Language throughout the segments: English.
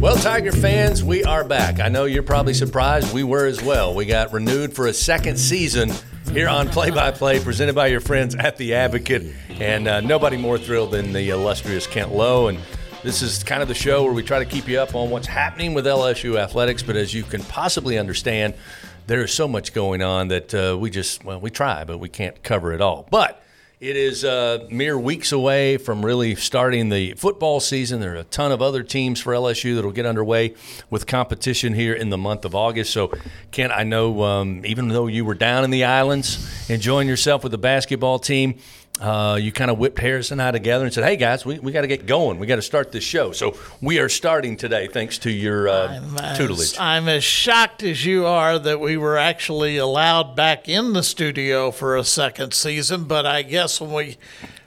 Well, Tiger fans, we are back. I know you're probably surprised. We were as well. We got renewed for a second season here on Play by Play, presented by your friends at The Advocate. And uh, nobody more thrilled than the illustrious Kent Lowe. And this is kind of the show where we try to keep you up on what's happening with LSU athletics. But as you can possibly understand, there is so much going on that uh, we just, well, we try, but we can't cover it all. But it is uh, mere weeks away from really starting the football season. There are a ton of other teams for LSU that will get underway with competition here in the month of August. So, Kent, I know um, even though you were down in the islands enjoying yourself with the basketball team, uh, you kind of whipped Harrison and I together and said, "Hey guys, we, we got to get going. We got to start this show." So we are starting today, thanks to your uh, I'm tutelage. I'm as shocked as you are that we were actually allowed back in the studio for a second season. But I guess when we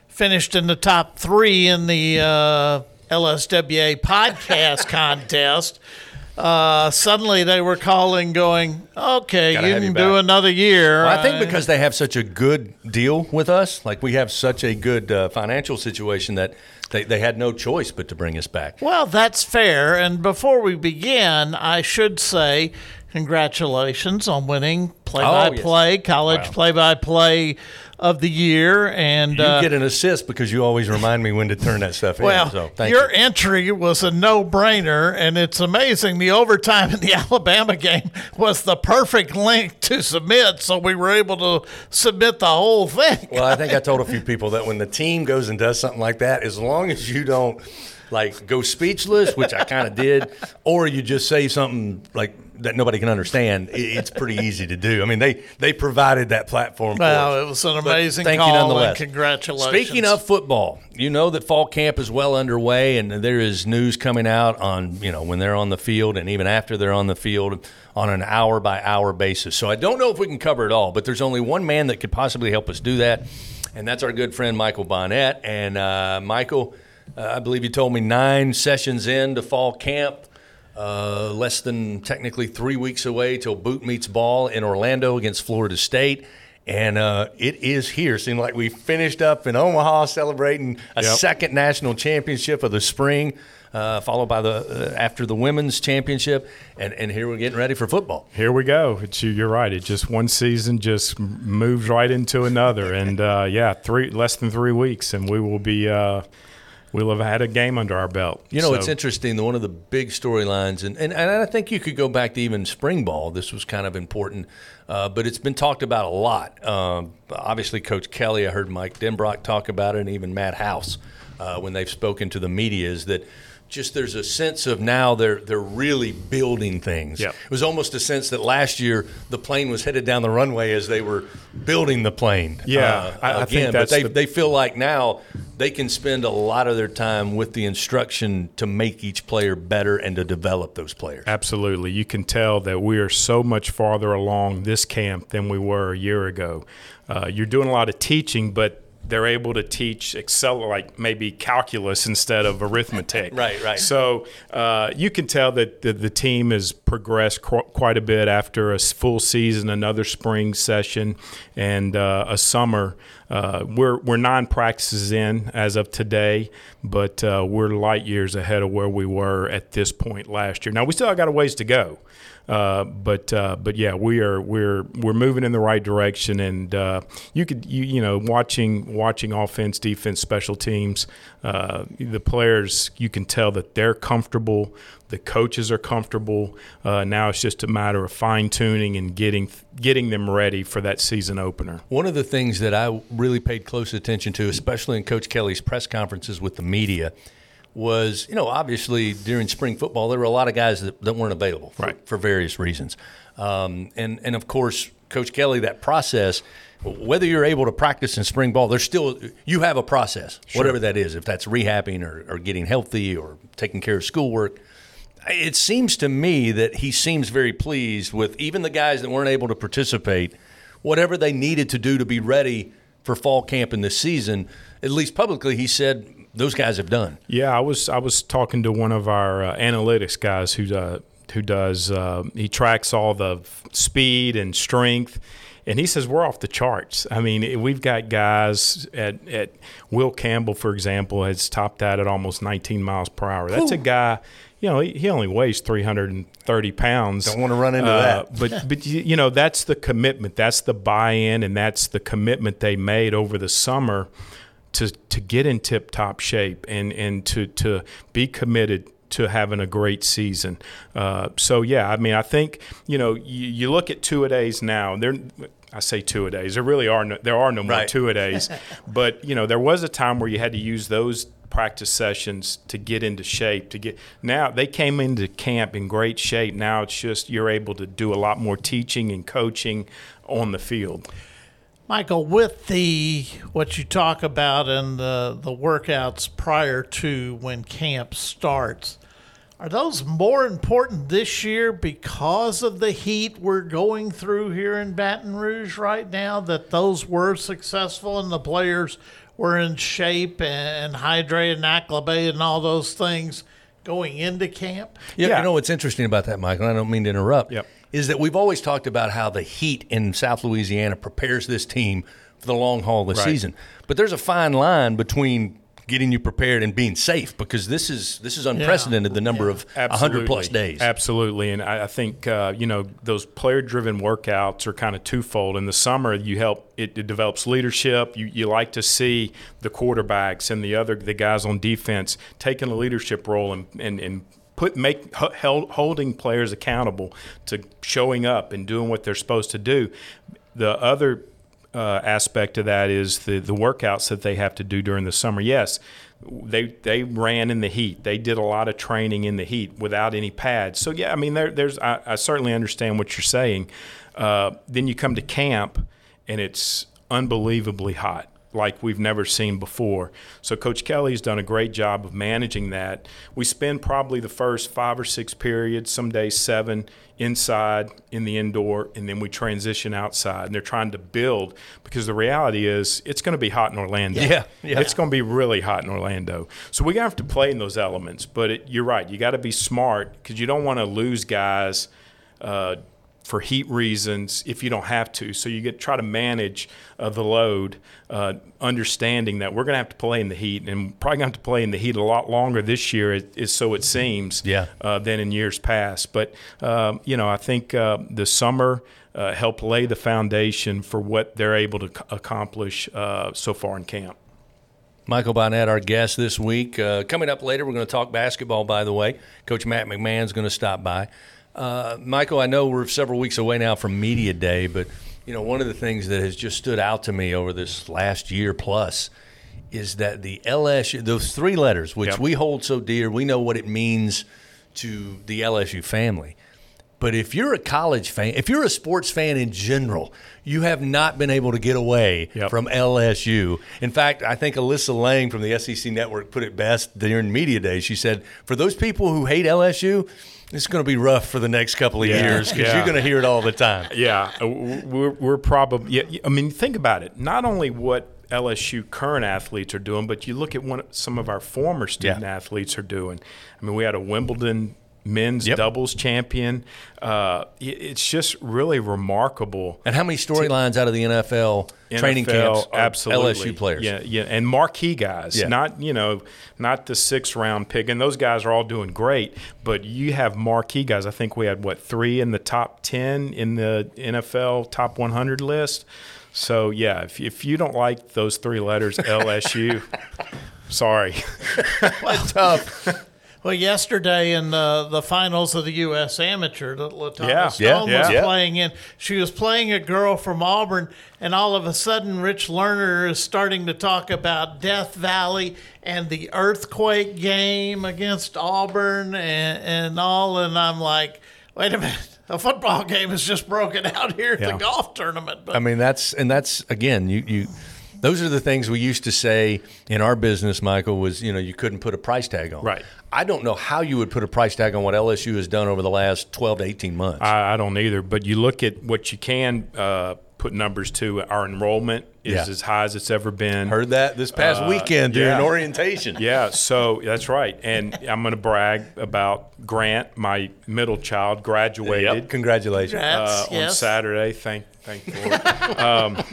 finished in the top three in the uh, LSWA podcast contest, uh, suddenly they were calling, going, "Okay, Gotta you have can you do back." another year." Well, I think because they have such a good deal with us, like we have such a good uh, financial situation that they, they had no choice but to bring us back. Well, that's fair. And before we begin, I should say congratulations on winning play by play, college play by play of the year. And You uh, get an assist because you always remind me when to turn that stuff in. well, So your you. entry was a no brainer. And it's amazing. The overtime in the Alabama game was the perfect link to submit. So we were able to submit the whole thing. Well, I think I told a few people that when the team goes and does something like that, as long as you don't like go speechless, which I kind of did, or you just say something like that nobody can understand, it's pretty easy to do. I mean, they they provided that platform. for. Well, it was an amazing thank call you and nonetheless. congratulations. Speaking of football, you know that fall camp is well underway, and there is news coming out on you know when they're on the field, and even after they're on the field on an hour by hour basis. So I don't know if we can cover it all, but there's only one man that could possibly help us do that, and that's our good friend Michael Bonnette. And uh, Michael, I believe you told me nine sessions in to fall camp. Uh, less than technically three weeks away till boot meets ball in Orlando against Florida State. And uh, it is here. Seemed like we finished up in Omaha celebrating a Yep. second national championship of the spring, uh, followed by the uh, after the women's championship, and, and here we're getting ready for football. Here we go. It's, you- you're right. It just one season just moves right into another, and uh, yeah, three less than three weeks, and we will be uh, we'll have had a game under our belt. You know, So- it's interesting. One of the big storylines, and, and, and I think you could go back to even spring ball. This was kind of important, uh, but it's been talked about a lot. Um, obviously, Coach Kelly, I heard Mike Denbrock talk about it, and even Matt House uh, when they've spoken to the media, is that just there's a sense of now they're they're really building things. Yep. It was almost a sense that last year the plane was headed down the runway as they were building the plane. Yeah, uh, I- I think again, but they the- they feel like now they can spend a lot of their time with the instruction to make each player better and to develop those players. Absolutely. You can tell that we are so much farther along this camp than we were a year ago. Uh, you're doing a lot of teaching, but they're able to teach Excel, like maybe calculus instead of arithmetic. Right, right. So uh, you can tell that the, the team has progressed qu- quite a bit after a full season, another spring session, and uh, a summer. Uh, we're we're nine practices in as of today, but uh, we're light years ahead of where we were at this point last year. Now we still got a ways to go, uh, but uh, but yeah, we are we're we're moving in the right direction, and uh, you could you you know watching watching offense, defense, special teams, uh, the players you can tell that they're comfortable. The coaches are comfortable. Uh, now it's just a matter of fine tuning and getting getting them ready for that season opener. One of the things that I really paid close attention to, especially in Coach Kelly's press conferences with the media, was you know obviously during spring football there were a lot of guys that, that weren't available for, Right. for various reasons, um, and and of course Coach Kelly that process. Whether you're able to practice in spring ball, there's still you have a process, whatever that is. If that's rehabbing or, or getting healthy or taking care of schoolwork, it seems to me that he seems very pleased with even the guys that weren't able to participate, whatever they needed to do to be ready for fall camp in this season. At least publicly, he said those guys have done. Yeah, I was I was talking to one of our uh, analytics guys who uh, who does uh, he tracks all the f- speed and strength, and he says we're off the charts. I mean, we've got guys at, at Will Campbell, for example, has topped out at almost 19 miles per hour. That's Ooh. a guy you know, he, only weighs 330 pounds. Don't want to run into uh, that. but, but, you know, that's the commitment. That's the buy in, and that's the commitment they made over the summer to, to get in tip top shape and, and to, to be committed to having a great season. Uh, so, yeah, I mean, I think, you know, you, you look at two a days now, they're, I say two a days. There really are no, there are no more right. two a days. but you know, there was a time where you had to use those practice sessions to get into shape to get now they came into camp in great shape now it's just you're able to do a lot more teaching and coaching on the field michael with the what you talk about and the the workouts prior to when camp starts are those more important this year because of the heat we're going through here in Baton Rouge right now? That those were successful and the players were in shape and hydrated and acclimated and all those things going into camp. Yeah, yeah. you know what's interesting about that, Michael? I don't mean to interrupt. Yep. Is that we've always talked about how the heat in South Louisiana prepares this team for the long haul of the right. season. But there's a fine line between getting you prepared and being safe because this is this is unprecedented. Yeah. The number of hundred plus days, absolutely. And I, I think uh, you know those player driven workouts are kind of twofold. In the summer, you help it, it, develops leadership. You you like to see the quarterbacks and the other the guys on defense taking a leadership role and and, and put make held, holding players accountable to showing up and doing what they're supposed to do. The other uh, aspect of that is the the workouts that they have to do during the summer. Yes, they they ran in the heat. They did a lot of training in the heat without any pads. So yeah, I mean there, there's I, I, certainly understand what you're saying. Uh, then you come to camp and it's unbelievably hot like we've never seen before. So Coach Kelly's done a great job of managing that. We spend probably the first five or six periods, some days seven, inside in the indoor, and then we transition outside. And they're trying to build because the reality is it's going to be hot in Orlando. Yeah, yeah. It's going to be really hot in Orlando. So we have to play in those elements. But it, you're right. You got to be smart because you don't want to lose guys. Uh, for heat reasons if you don't have to. So you get try to manage uh, the load, uh, understanding that we're going to have to play in the heat, and probably going to have to play in the heat a lot longer this year, is so it seems, yeah. uh, than in years past. But um, you know, I think uh, the summer. Uh, helped lay the foundation for what they're able to c- accomplish uh, so far in camp. Michael Bonnett, our guest this week. coming up later, we're going to talk basketball, by the way. Coach Matt McMahon's going to stop by. Uh, Michael, I know we're several weeks away now from Media Day, but you know one of the things that has just stood out to me over this last year plus is that the LSU, those three letters, which yep. we hold so dear, we know what it means to the LSU family. But if you're a college fan, if you're a sports fan in general, you have not been able to get away yep. from LSU. In fact, I think Alyssa Lang from the SEC Network put it best during media day. She said, "For those people who hate LSU, it's going to be rough for the next couple of yeah, years because yeah. you're going to hear it all the time." Yeah, uh, we're, we're probably. Yeah, I mean, think about it. Not only what LSU current athletes are doing, but you look at what some of our former student athletes are doing. I mean, we had a Wimbledon men's yep. doubles champion. Uh, it's just really remarkable. And how many storylines out of the NFL, NFL training camps absolutely. LSU players? Yeah, yeah, and marquee guys. Yeah. Not you know, not the six round pick. And those guys are all doing great. But you have marquee guys. I think we had what three in the top ten in the NFL top 100 list. So yeah, if if you don't like those three letters LSU. sorry. well, tough. Well, yesterday in the, the finals of the U.S. Amateur, Latanna yeah, Stone yeah, was yeah. playing in. She was playing a girl from Auburn, and all of a sudden, Rich Lerner is starting to talk about Death Valley and the earthquake game against Auburn and, and all. And I'm like, wait a minute. A football game is just broken out here at the golf tournament. But, I mean, that's and that's again, you you those are the things we used to say in our business, Michael, was, you know, you couldn't put a price tag on. Right. I don't know how you would put a price tag on what LSU has done over the last 12 to 18 months. I, I don't either. But you look at what you can uh, put numbers to our enrollment is Yeah. as high as it's ever been. Heard that this past Uh, weekend during yeah. orientation. Yeah, so that's right. And I'm going to brag about Grant, my middle child, graduated Yep. Congratulations. Congrats. uh, on. Saturday. Thank, thank the Lord. um,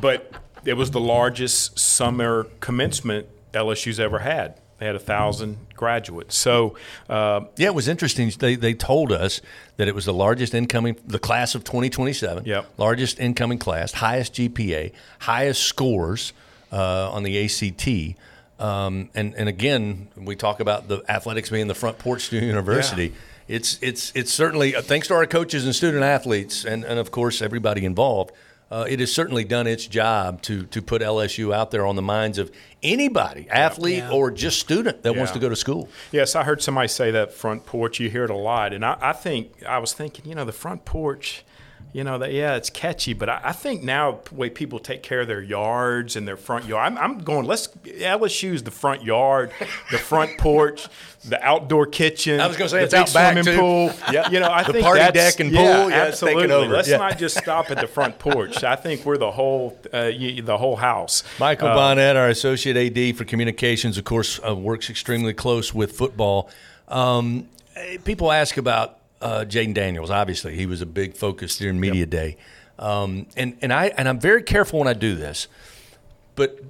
but it was the largest summer commencement LSU's ever had. They had a thousand graduates. So uh, Yeah, it was interesting. They, they told us that it was the largest incoming, the class of 2027. Yep. Largest incoming class, highest GPA, highest scores uh, on the ACT. Um, and, and again, we talk about the athletics being the front porch to university. It's, it's, it's certainly, uh, thanks to our coaches and student athletes, and, and of course, everybody involved. Uh, it has certainly done its job to to put LSU out there on the minds of anybody, athlete Yeah. or just student that wants to go to school. Yes, I heard somebody say that front porch. You hear it a lot, and I, I think I was thinking, you know, the front porch. You know that yeah, it's catchy, but I, I think now the way people take care of their yards and their front yard, I'm, I'm going. Let's LSU's the front yard, the front porch, the outdoor kitchen. I was gonna say the it's big out back, swimming too. pool. Yeah. you know, I The think party that's- deck and yeah, pool, yeah, it's taking absolutely. over. Let's Yeah. not just stop at the front porch. I think we're the whole uh, y- the whole house. Michael Uh, Bonnette, our associate AD for communications, of course, uh, works extremely close with football. Um, eh, people ask about uh, Jayden Daniels. Obviously, he was a big focus during media day, um, and and I and I'm very careful when I do this. But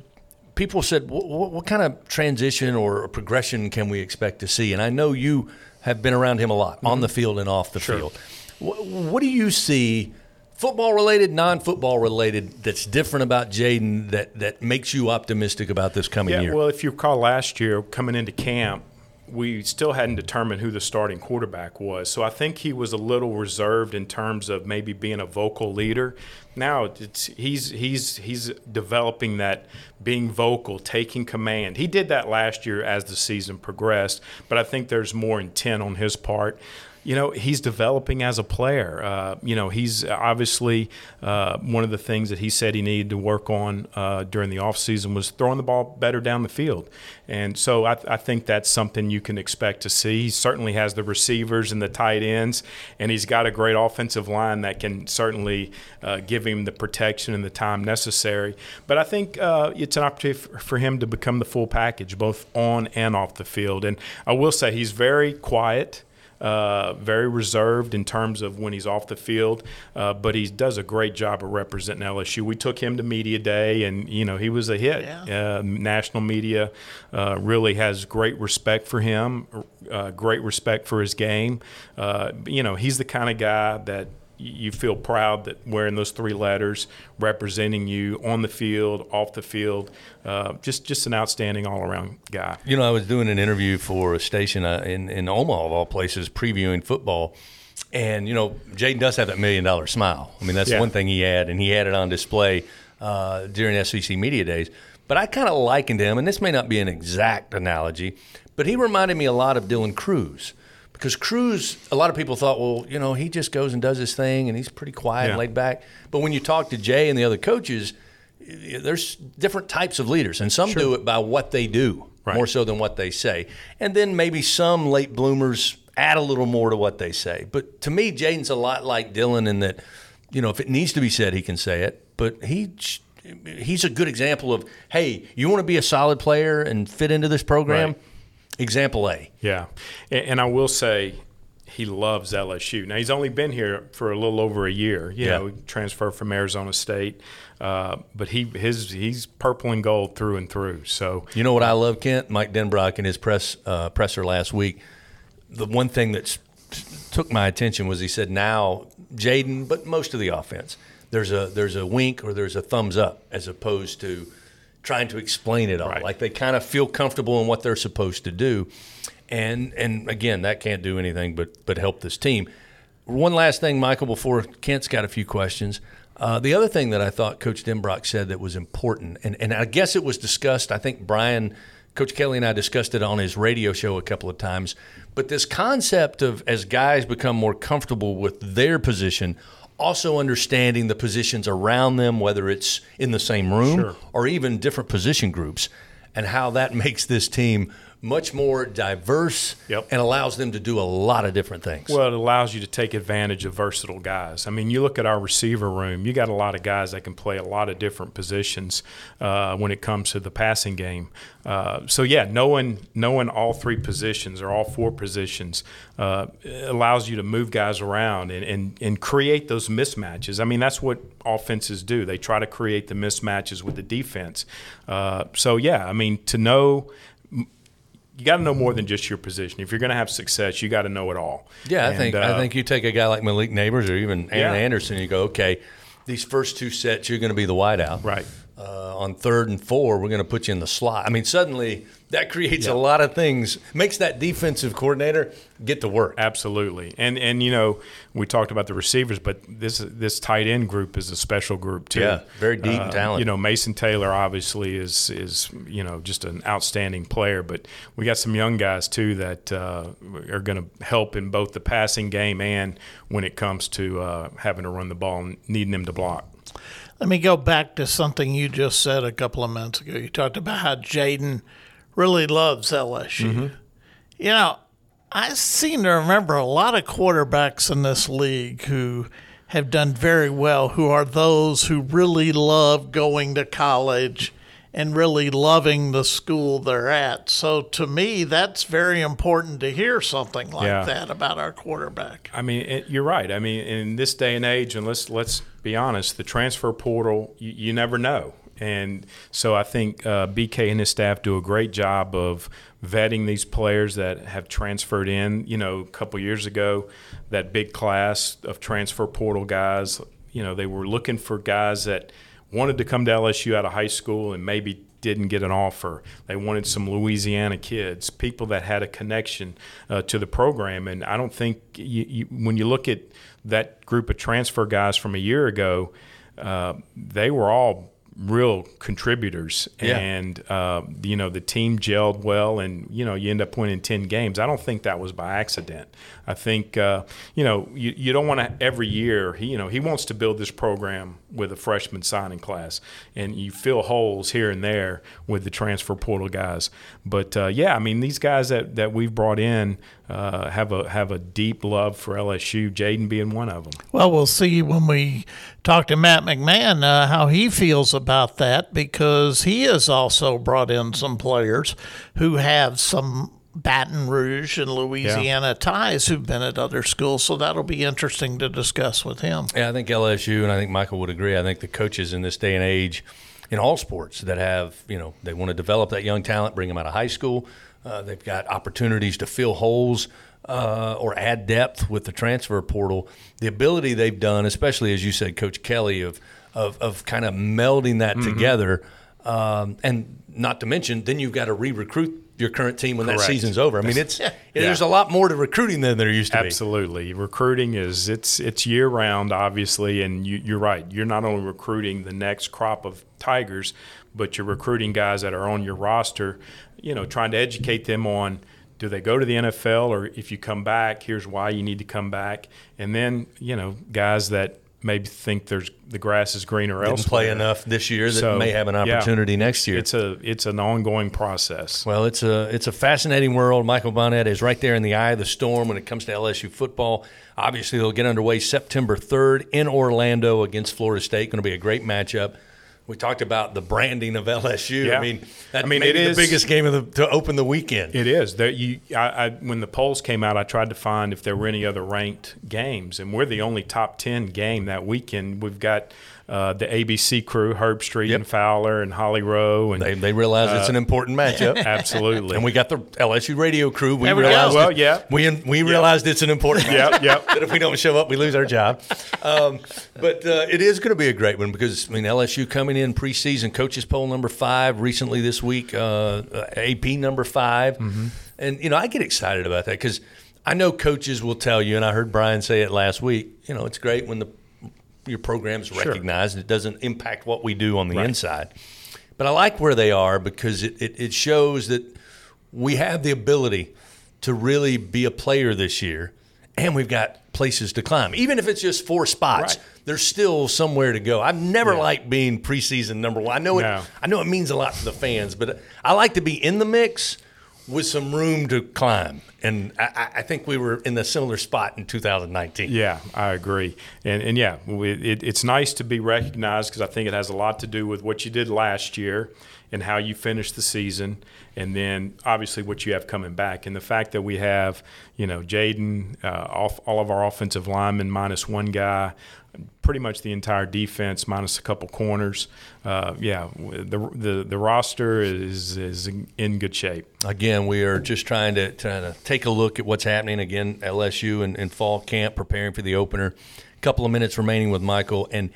people said, what, what, kind of transition or progression can we expect to see? And I know you have been around him a lot on the field and off the field. What, what do you see? Football related, non football related, that's different about Jayden that, that makes you optimistic about this coming Yeah, year? well, if you recall last year coming into camp, we still hadn't determined who the starting quarterback was. So I think he was a little reserved in terms of maybe being a vocal leader. Now he's he's he's developing that being vocal, taking command. He did that last year as the season progressed, but I think there's more intent on his part you know he's developing as a player. Uh, you know he's obviously uh, one of the things that he said he needed to work on uh, during the offseason was throwing the ball better down the field, and so I, I think that's something you can expect to see. He certainly has the receivers and the tight ends, and he's got a great offensive line that can certainly uh, give him the protection and the time necessary. But I think uh, it's an opportunity for, for him to become the full package, both on and off the field. And I will say he's very quiet uh, very reserved in terms of when he's off the field, uh, but he does a great job of representing LSU. We took him to media day, and you know he was a hit. Yeah. Uh, national media uh, really has great respect for him, uh, great respect for his game. Uh, you know he's the kind of guy that you feel proud that wearing those three letters representing you on the field, off the field, uh, just just an outstanding all around guy. You know, I was doing an interview for a station uh, in, in Omaha, of all places, previewing football. And, you know, Jayden does have that million dollar smile. I mean, that's Yeah. one thing he had, and he had it on display uh, during SEC Media Days. But I kind of likened him, and this may not be an exact analogy, but he reminded me a lot of Dylan Crews. Because Crews, a lot of people thought, well, you know, he just goes and does his thing, and he's pretty quiet and laid back. But when you talk to Jay and the other coaches, there's different types of leaders, and some do it by what they do Right. more so than what they say. And then maybe some late bloomers add a little more to what they say. But to me, Jayden's a lot like Dylan in that, you know, if it needs to be said, he can say it. But he he's a good example of, hey, you want to be a solid player and fit into this program? Right. Example A. Yeah, and, and I will say he loves LSU. Now he's only been here for a little over a year. You Yeah. know, he transferred from Arizona State, uh, but he his he's purple and gold through and through. So You know what I love, Kent? Mike Denbrock in his press uh, presser last week. The one thing that took my attention was he said, "Now Jayden, but most of the offense, there's a there's a wink or there's a thumbs up as opposed to trying to explain it all. Right. Like they kind of feel comfortable in what they're supposed to do, and and again, that can't do anything but but help this team." One last thing, Michael, before Kent's got a few questions. Uh, the other thing that I thought Coach Denbrock said that was important, and, and I guess it was discussed, I think Brian, Coach Kelly and I discussed it on his radio show a couple of times, but this concept of as guys become more comfortable with their position, also understanding the positions around them, whether it's in the same room Sure. or even different position groups, and how that makes this team much more diverse Yep. and allows them to do a lot of different things. Well, it allows you to take advantage of versatile guys. I mean, you look at our receiver room, you got a lot of guys that can play a lot of different positions uh, when it comes to the passing game. Uh, so, yeah, knowing, knowing all three positions or all four positions uh, allows you to move guys around and, and, and create those mismatches. I mean, that's what offenses do. They try to create the mismatches with the defense. Uh, so, yeah, I mean, to know you got to know more than just your position. If you're going to have success, you got to know it all. Yeah, I And, think I uh, think you take a guy like Malik Nabers or even Aaron Yeah. Anderson, you go, okay, these first two sets you're going to be the wideout, Right. Uh, on third and four, we're going to put you in the slot. I mean, suddenly that creates a lot of things, makes that defensive coordinator get to work. Absolutely, and and you know we talked about the receivers, but this this tight end group is a special group too. Yeah, very deep and Uh, talented. You know, Mason Taylor obviously is is you know just an outstanding player, but we got some young guys too that uh, are going to help in both the passing game and when it comes to uh, having to run the ball and needing them to block. Let me go back to something you just said a couple of minutes ago. You talked about how Jayden really loves LSU. Mm-hmm. You know, I seem to remember a lot of quarterbacks in this league who have done very well, who are those who really love going to college and really loving the school they're at. So to me, that's very important to hear something like Yeah. that about our quarterback. I mean, it, you're right. I mean, in this day and age, and let's let's be honest, the transfer portal, you, you never know. And so I think uh, BK and his staff do a great job of vetting these players that have transferred in. You know, a couple years ago, that big class of transfer portal guys, you know, they were looking for guys that wanted to come to LSU out of high school and maybe didn't get an offer. They wanted some Louisiana kids, people that had a connection uh, to the program. And I don't think you, you, when you look at that group of transfer guys from a year ago, uh, they were all real contributors. Yeah. and uh, you know the team gelled well and you know you end up winning 10 games. I don't think that was by accident. I think uh, you know you, you don't want to every year he you know he wants to build this program with a freshman signing class. And you fill holes here and there with the transfer portal guys. But uh, yeah i mean these guys that, that we've brought in uh, have a have a deep love for lsu jayden being one of them Well, we'll see when we talk to Matt McMahon uh, how he feels about that because he has also brought in some players who have some Baton Rouge and Louisiana ties who've been at other schools. So that'll be interesting to discuss with him. Yeah, I think LSU, and I think Michael would agree. I think the coaches in this day and age, in all sports, that have you know they want to develop that young talent, bring them out of high school. Uh, they've got opportunities to fill holes uh, or add depth with the transfer portal. The ability they've done, especially as you said, Coach Kelly, of of, of kind of melding that together, um, and not to mention, then you've got to re-recruit your current team when that season's over. I mean, it's there's a lot more to recruiting than there used to be. Absolutely, recruiting is it's it's year round, obviously, and you, you're right. You're not only recruiting the next crop of Tigers, but you're recruiting guys that are on your roster. You know, trying to educate them on do they go to the NFL or if you come back, here's why you need to come back, and then you know guys that maybe think there's the grass is greener Didn't elsewhere. play enough this year that So, may have an yeah, opportunity next year. It's a it's an ongoing process. Well, it's a it's a fascinating world. Michael Bonnette is right there in the eye of the storm when it comes to LSU football. Obviously, they'll get underway September 3rd in Orlando against Florida State. Going to be a great matchup. We talked about the branding of LSU. I mean, that I mean, it the biggest game of the, to open the weekend. It is. There you I, I when the polls came out, I tried to find if there were any other ranked games, and we're the only top ten game that weekend. We've got uh, the ABC crew, Herbstreit Yep. and Fowler and Holly Rowe, and they, they realize it's an important matchup. absolutely. And we got the LSU radio crew. We we realized Well, yeah. we we realized it's an important matchup. Yep, yep. that if we don't show up, we lose our job. Um, but uh, it is going to be a great one because I mean LSU coming in preseason coaches poll number five recently this week, uh, AP number 5 Mm-hmm. and you know I get excited about that because I know coaches will tell you, and I heard Brian say it last week. You know, it's great when the your program's recognized and it doesn't impact what we do on the inside. But I like where they are because it, it, it shows that we have the ability to really be a player this year, and we've got places to climb. Even if it's just four spots, Right. there's still somewhere to go. I've never liked being preseason number one. I know it. I know it means a lot to the fans, but I like to be in the mix with some room to climb. And I, I think we were in the similar spot in 2019. Yeah, I agree. And, and yeah, it, it's nice to be recognized because I think it has a lot to do with what you did last year and how you finished the season, and then obviously what you have coming back. And the fact that we have, you know, Jayden, uh, all of our offensive linemen minus one guy, pretty much the entire defense minus a couple corners. Uh, yeah, the, the the roster is is in good shape. Again, we are just trying to trying to take a look at what's happening again LSU and in fall camp, preparing for the opener. A couple of minutes remaining with Michael, and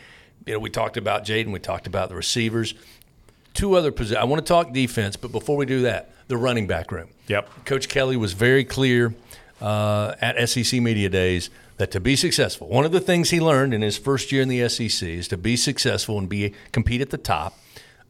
you know we talked about Jayden, we talked about the receivers. Two other positions. I want to talk defense, but before we do that, the running back room. Yep. Coach Kelly was very clear uh, at SEC Media Days that to be successful, one of the things he learned in his first year in the SEC is to be successful and be compete at the top.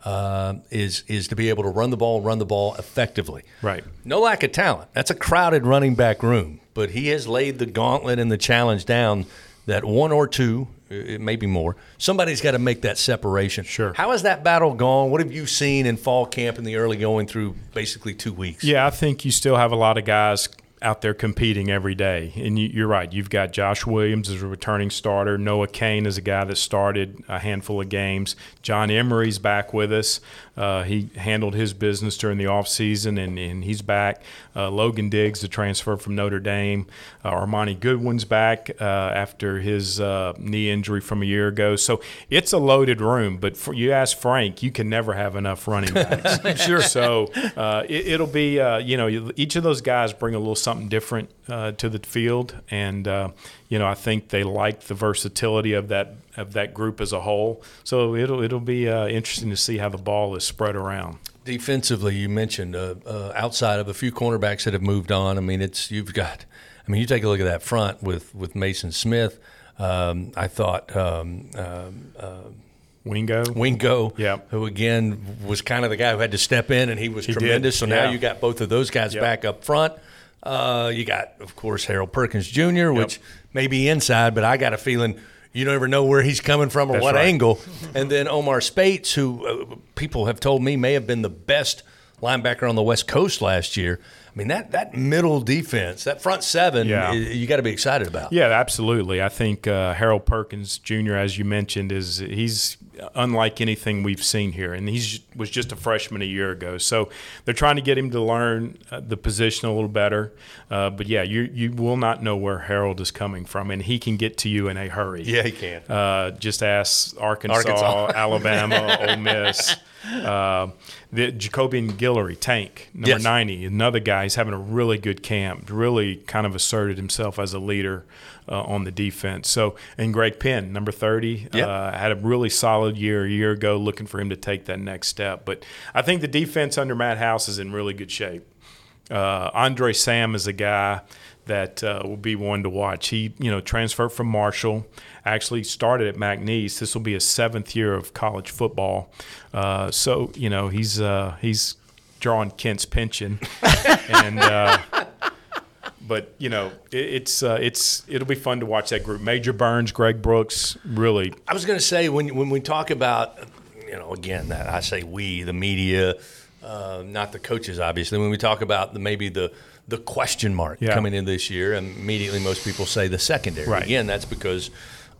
Uh, is is to be able to run the ball, run the ball effectively. Right. No lack of talent. That's a crowded running back room, but he has laid the gauntlet and the challenge down that one or two, it may be more, somebody's got to make that separation. Sure. How has that battle gone? What have you seen in fall camp in the early going through basically two weeks? Yeah, I think you still have a lot of guys out there competing every day. And you, are right. You've got Josh Williams as a returning starter. Noah Cain is a guy that started a handful of games. John Emery's back with us. Uh, he handled his business during the offseason, and, and he's back. Uh, Logan Diggs, the transfer from Notre Dame. Uh, Armoni Goodwin's back uh, after his uh, knee injury from a year ago. So it's a loaded room. But for, you ask Frank, you can never have enough running backs. sure. So uh, it, will be, you know, each of those guys bring a little something different to the field. And, you know, I think they like the versatility of that of that group as a whole. So it'll it'll be uh, interesting to see how the ball is spread around. Defensively, you mentioned uh, uh, outside of a few cornerbacks that have moved on. I mean, it's you've got. I mean, you take a look at that front with with Maason Smith. Um, I thought. Um, um uh, Wingo. Wingo, yep. who again was kind of the guy who had to step in, and he was he tremendous. Did. So yeah. now you got both of those guys yep. back up front. Uh, you got, of course, Harold Perkins Jr., which yep. may be inside, but I got a feeling you never know where he's coming from or That's what right. angle. And then Omar Speights, who uh, people have told me may have been the best linebacker on the West Coast last year. I mean that that middle defense, that front seven, yeah. you got to be excited about. Yeah, absolutely. I think uh, Harold Perkins Jr., as you mentioned, is he's unlike anything we've seen here, and he was just a freshman a year ago. So they're trying to get him to learn uh, the position a little better. Uh, but yeah, you you will not know where Harold is coming from, and he can get to you in a hurry. Yeah, he can. Uh, just ask Arkansas, Arkansas. Alabama, Ole Miss. Uh, the Jacobian Guillory, Tank, number yes. 90, another guy. He's having a really good camp, really kind of asserted himself as a leader uh, on the defense. So, and Greg Penn, number 30, yep. uh, had a really solid year a year ago, looking for him to take that next step. But I think the defense under Matt House is in really good shape. Uh, Andre Sam is a guy that uh, will be one to watch. He, you know, transferred from Marshall, actually started at McNeese. This will be his seventh year of college football. Uh, so, you know, he's uh, he's drawing Kent's pension, and uh, but you know, it, it's uh, it's it'll be fun to watch that group. Major Burns, Greg Brooks, really. I was going to say when when we talk about, you know, again that I say we, the media, uh, not the coaches, obviously. When we talk about the maybe the the question mark Yeah. coming in this year, and immediately most people say the secondary. Right. Again, that's because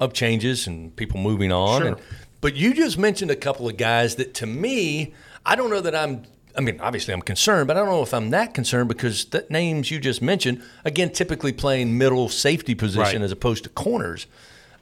of changes and people moving on. Sure. And, but you just mentioned a couple of guys that to me, I don't know that I'm. I mean, obviously I'm concerned, but I don't know if I'm that concerned because the names you just mentioned, again, typically playing middle safety position Right. as opposed to corners.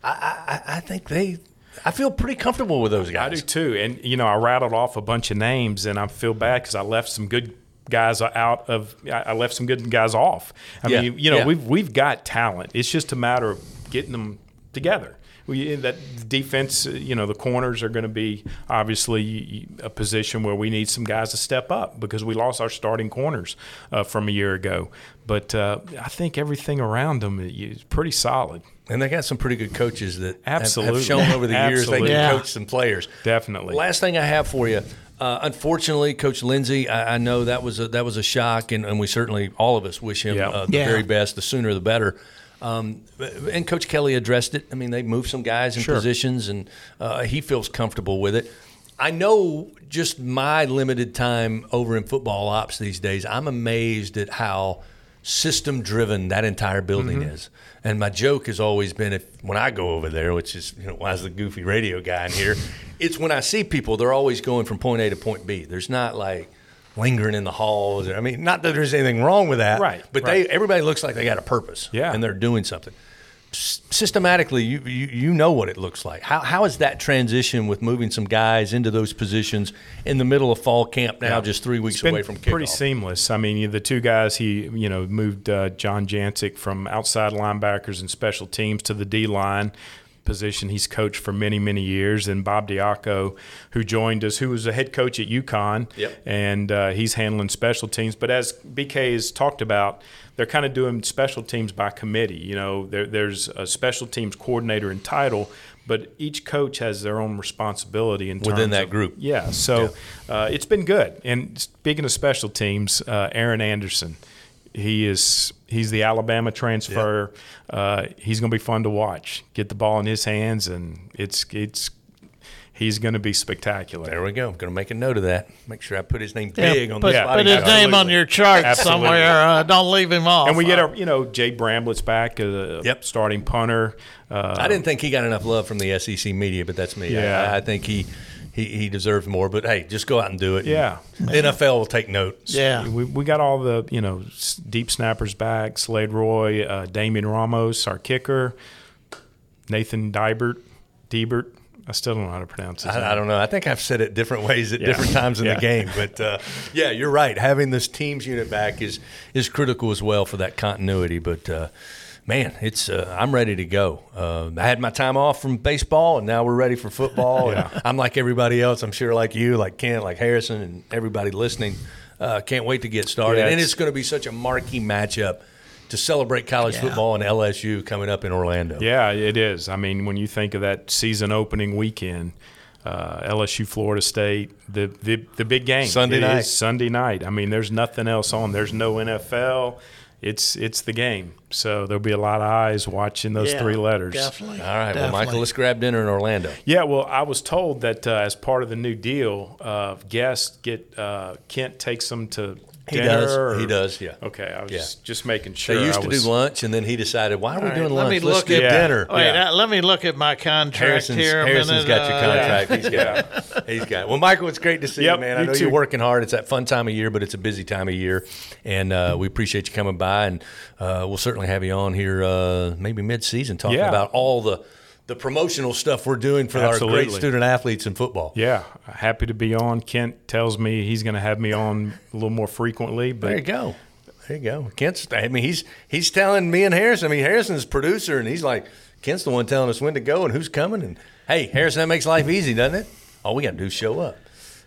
I, I, I think they. I feel pretty comfortable with those guys. I do too. And you know, I rattled off a bunch of names, and I feel bad because I left some good guys out of. I left some good guys off. I Yeah, mean, you know, yeah. we've we've got talent. It's just a matter of getting them together. We, that defense, uh, you know, the corners are going to be obviously a position where we need some guys to step up because we lost our starting corners uh, from a year ago. But uh, I think everything around them is pretty solid. And they got some pretty good coaches that Absolutely. have shown over the years they can Yeah. coach some players. Definitely. Last thing I have for you. Uh, unfortunately, Coach Lindsey, I, I know that was a, that was a shock, and, and we certainly all of us wish him Yeah. uh, the Yeah. very best. The sooner, the better. Um, and Coach Kelly addressed it. I mean, they moved some guys in Sure. positions, and uh, he feels comfortable with it. I know just my limited time over in football ops these days, I'm amazed at how system driven that entire building Mm-hmm. is. And my joke has always been if when I go over there, which is you know why is the goofy radio guy in here, it's when I see people they're always going from point A to point B. There's not like lingering in the halls. I mean, not that there's anything wrong with that, Right, But right. they everybody looks like they got a purpose, Yeah. and they're doing something S- systematically. You, you you know what it looks like. How how is that transition with moving some guys into those positions in the middle of fall camp now, just three weeks away from kickoff? pretty seamless. I mean, the two guys he you know moved uh, John Jancek from outside linebackers and special teams to the D line position he's coached for many many years, and Bob Diaco, who joined us, who was a head coach at UConn, Yep. and uh, he's handling special teams. But as BK has talked about. They're kind of doing special teams by committee. You know, there, there's a special teams coordinator and title, but each coach has their own responsibility in Within that of- group. yeah, so Uh, it's been good. And speaking of special teams, uh, Aaron Anderson, he is he's the Alabama transfer. Uh, he's going to be fun to watch. Get the ball in his hands, and it's it's he's going to be spectacular. There we go. I'm going to make a note of that. Make sure I put his name Yeah, big on put, the spot. put his name on your chart Absolutely. somewhere. Uh, don't leave him off. And we get our, you know, Jay Bramlett's back, uh, Yep. starting punter. Uh, I didn't think he got enough love from the SEC media, but that's me. Yeah. I, I think he, he he deserves more. But hey, just go out and do it. Yeah. The NFL will take note. yeah. We, we got all the you know deep snappers back. Slade Roy, uh, Damian Ramos, our kicker, Nathan Dibert, Diebert. I still don't know how to pronounce his name. I, I don't know. I think I've said it different ways at Yeah. different times in Yeah. the game, but uh, yeah, you're right. Having this teams unit back is is critical as well for that continuity. But uh, man, it's uh, I'm ready to go. Uh, I had my time off from baseball, and now we're ready for football. Yeah. I'm like everybody else. I'm sure, like you, like Kent, like Harrison, and everybody listening. Uh, can't wait to get started, Yeah, and it's- going to be such a marquee matchup to celebrate college Yeah. football and LSU coming up in Orlando. Yeah, it is. I mean, when you think of that season opening weekend, uh, LSU, Florida State, the the, the big game Sunday It night. is Sunday night. I mean, there's nothing else on. There's no NFL. It's it's the game. So there'll be a lot of eyes watching those Yeah, three letters. Definitely. All right, well, Michael, let's grab dinner in Orlando. Yeah, well, I was told that uh, as part of the new deal, uh, guests get uh, Kent takes them to He dinner. does. or- He does. Yeah. Okay, I was Yeah. just, just making sure. They used I to was- do lunch, and then he decided, "Why are we All right, doing let lunch? me Let's look skip at- dinner." Wait, Yeah. uh, let me look at my contract Harrison's, here. A Harrison's minute, got your uh, contract. He's got. He's got. Well, Michael, it's great to see Yep, you, man. I you know too. you're working hard. It's that fun time of year, but it's a busy time of year, and uh, we appreciate you coming by. And uh, we'll certainly have you on here, uh, maybe mid-season, talking Yeah. about all the the promotional stuff we're doing for our great student athletes in football. Yeah, happy to be on. Kent tells me he's going to have me on a little more frequently, but There you go. There you go. Kent's. I mean, he's he's telling me and Harrison. I mean, Harrison's producer, and he's like, Kent's the one telling us when to go and who's coming. And hey, Harrison, that makes life easy, doesn't it? All we got to do is show up.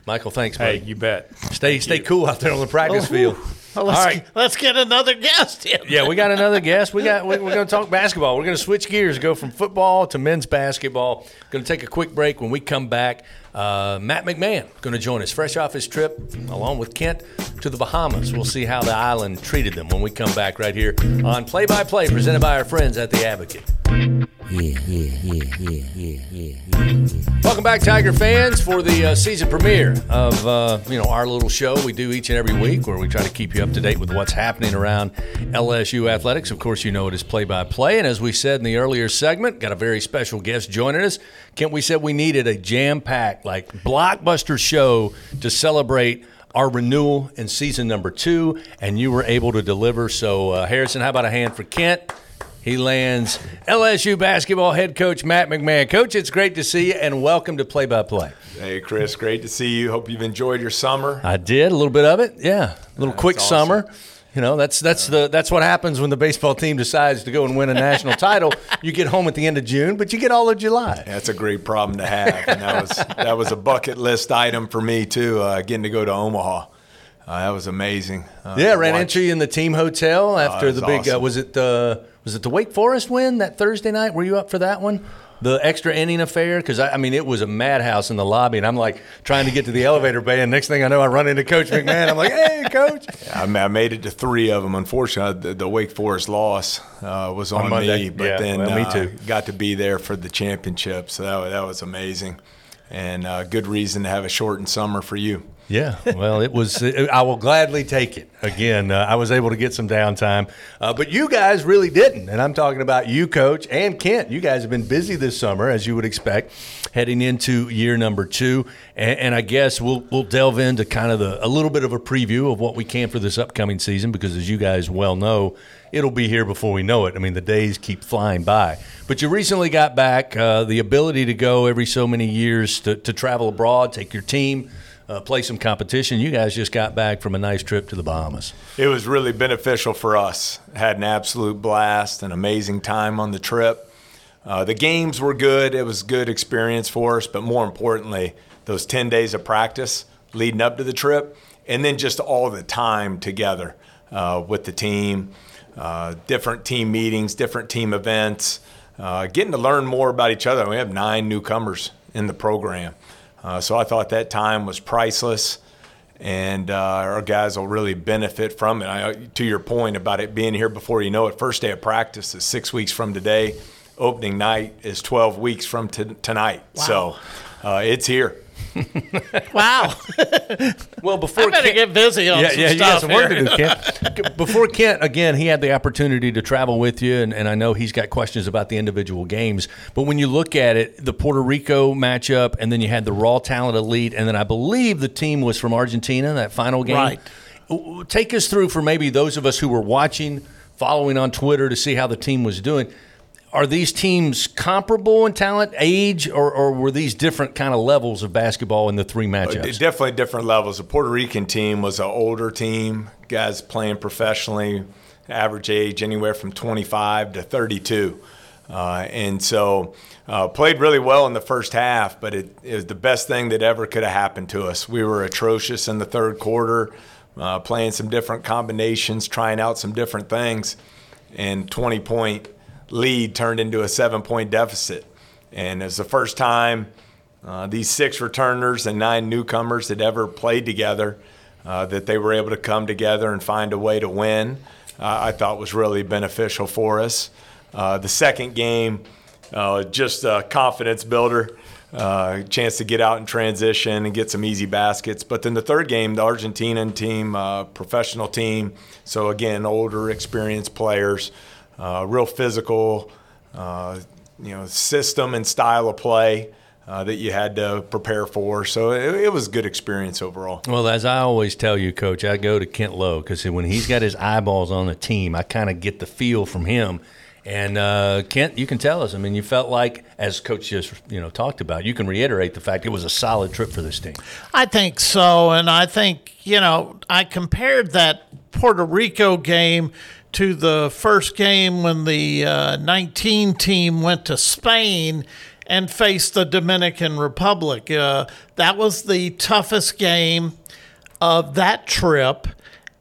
Michael, thanks, hey, buddy. you bet. stay stay cool out there on the practice oh. field. Well, let's, right. let's get another guest in. Yeah, we got another guest. We got we're going to talk basketball. We're going to switch gears, go from football to men's basketball. Going to take a quick break. When we come back, uh, Matt McMahon going to join us, fresh off his trip along with Kent to the Bahamas. We'll see how the island treated them when we come back right here on Play by Play, presented by our friends at the Advocate. Yeah, yeah, yeah, Welcome back, Tiger fans, for the uh, season premiere of uh, you know our little show we do each and every week, where we try to keep you up to date with what's happening around LSU athletics. Of course, you know it is play by play, and as we said in the earlier segment, got a very special guest joining us. Kent, we said we needed a jam packed, like blockbuster show to celebrate our renewal in season number two, and you were able to deliver. So, uh, Harrison, how about a hand for Kent? He lands LSU basketball head coach Matt McMahon. Coach, it's great to see you and welcome to Play by Play. Hey, Chris, great to see you. Hope you've enjoyed your summer. I did a little bit of it, yeah. A little quick awesome. summer. You know, that's that's the that's what happens when the baseball team decides to go and win a national title. You get home at the end of June, but you get all of July. That's a great problem to have, and that was that was a bucket list item for me too. Uh, getting to go to Omaha, uh, that was amazing. Uh, Yeah, ran into you in the team hotel after that's the big. Uh, awesome. was it the was it the Wake Forest win that Thursday night? Were you up for that one? The extra inning affair, because I, I mean it was a madhouse in the lobby, and I'm like trying to get to the elevator bay, and next thing I know, I run into Coach McMahon. I'm like, "Hey, Coach!" I, I made it to three of them. Unfortunately, the, the Wake Forest loss uh, was on, Monday. me, but Yeah, then well, me uh, too. got to be there for the championship, so that, that was amazing. and uh, good reason to have a shortened summer for you. Yeah, well, it was. I will gladly take it. Again, uh, I was able to get some downtime, uh, but you guys really didn't. And I'm talking about you, Coach, and Kent. You guys have been busy this summer, as you would expect, heading into year number two. And, and I guess we'll we'll delve into kind of the, a little bit of a preview of what we can for this upcoming season, because as you guys well know, it'll be here before we know it. I mean, the days keep flying by. But you recently got back uh, the ability to go every so many years to, to travel abroad, take your team uh, play some competition. You guys just got back from a nice trip to the Bahamas. It was really beneficial for us. Had an absolute blast, an amazing time on the trip. Uh, the games were good. It was a good experience for us, but more importantly, those 10 days of practice leading up to the trip, and then just all the time together uh, with the team, uh, different team meetings, different team events, uh, getting to learn more about each other. We have nine newcomers in the program. Uh, so I thought that time was priceless, and uh, our guys will really benefit from it. I, to your point about it being here before you know it, first day of practice is six weeks from today. Opening night is 12 weeks from t- tonight. Wow. So uh, it's here. Wow. well, before I better Kent, get busy on yeah, some yeah, stuff some work to do, Kent. before Kent, again, he had the opportunity to travel with you, and, and I know he's got questions about the individual games. But when you look at it, the Puerto Rico matchup, and then you had the Raw Talent Elite, and then I believe the team was from Argentina, that final game. Right. Take us through for maybe those of us who were watching, following on Twitter to see how the team was doing are these teams comparable in talent, age, or, or were these different kind of levels of basketball in the three matchups? Definitely different levels. The Puerto Rican team was an older team, guys playing professionally, average age anywhere from 25 to 32. Uh, and so uh, played really well in the first half, but it, it, was the best thing that ever could have happened to us. We were atrocious in the third quarter, uh, playing some different combinations, trying out some different things, and 20 point lead turned into a seven point deficit. And it's the first time uh, these six returners and nine newcomers had ever played together uh, that they were able to come together and find a way to win. Uh, I thought was really beneficial for us. Uh, the second game, uh, just a confidence builder. Uh, chance to get out in transition and get some easy baskets. But then the third game, the Argentinian team, professional team, so again, older, experienced players, uh, real physical, uh, you know, system and style of play. Uh, that you had to prepare for. So it, it, was a good experience overall. Well, as I always tell you, Coach, I go to Kent Lowe because when he's got his eyeballs on the team, I kind of get the feel from him. And uh, Kent, you can tell us. I mean, you felt like, as Coach just you know talked about, you can reiterate the fact it was a solid trip for this team. I think so, and I think you know I compared that Puerto Rico game to the first game when the uh, 19 team went to Spain and faced the Dominican Republic. Uh, that was the toughest game of that trip.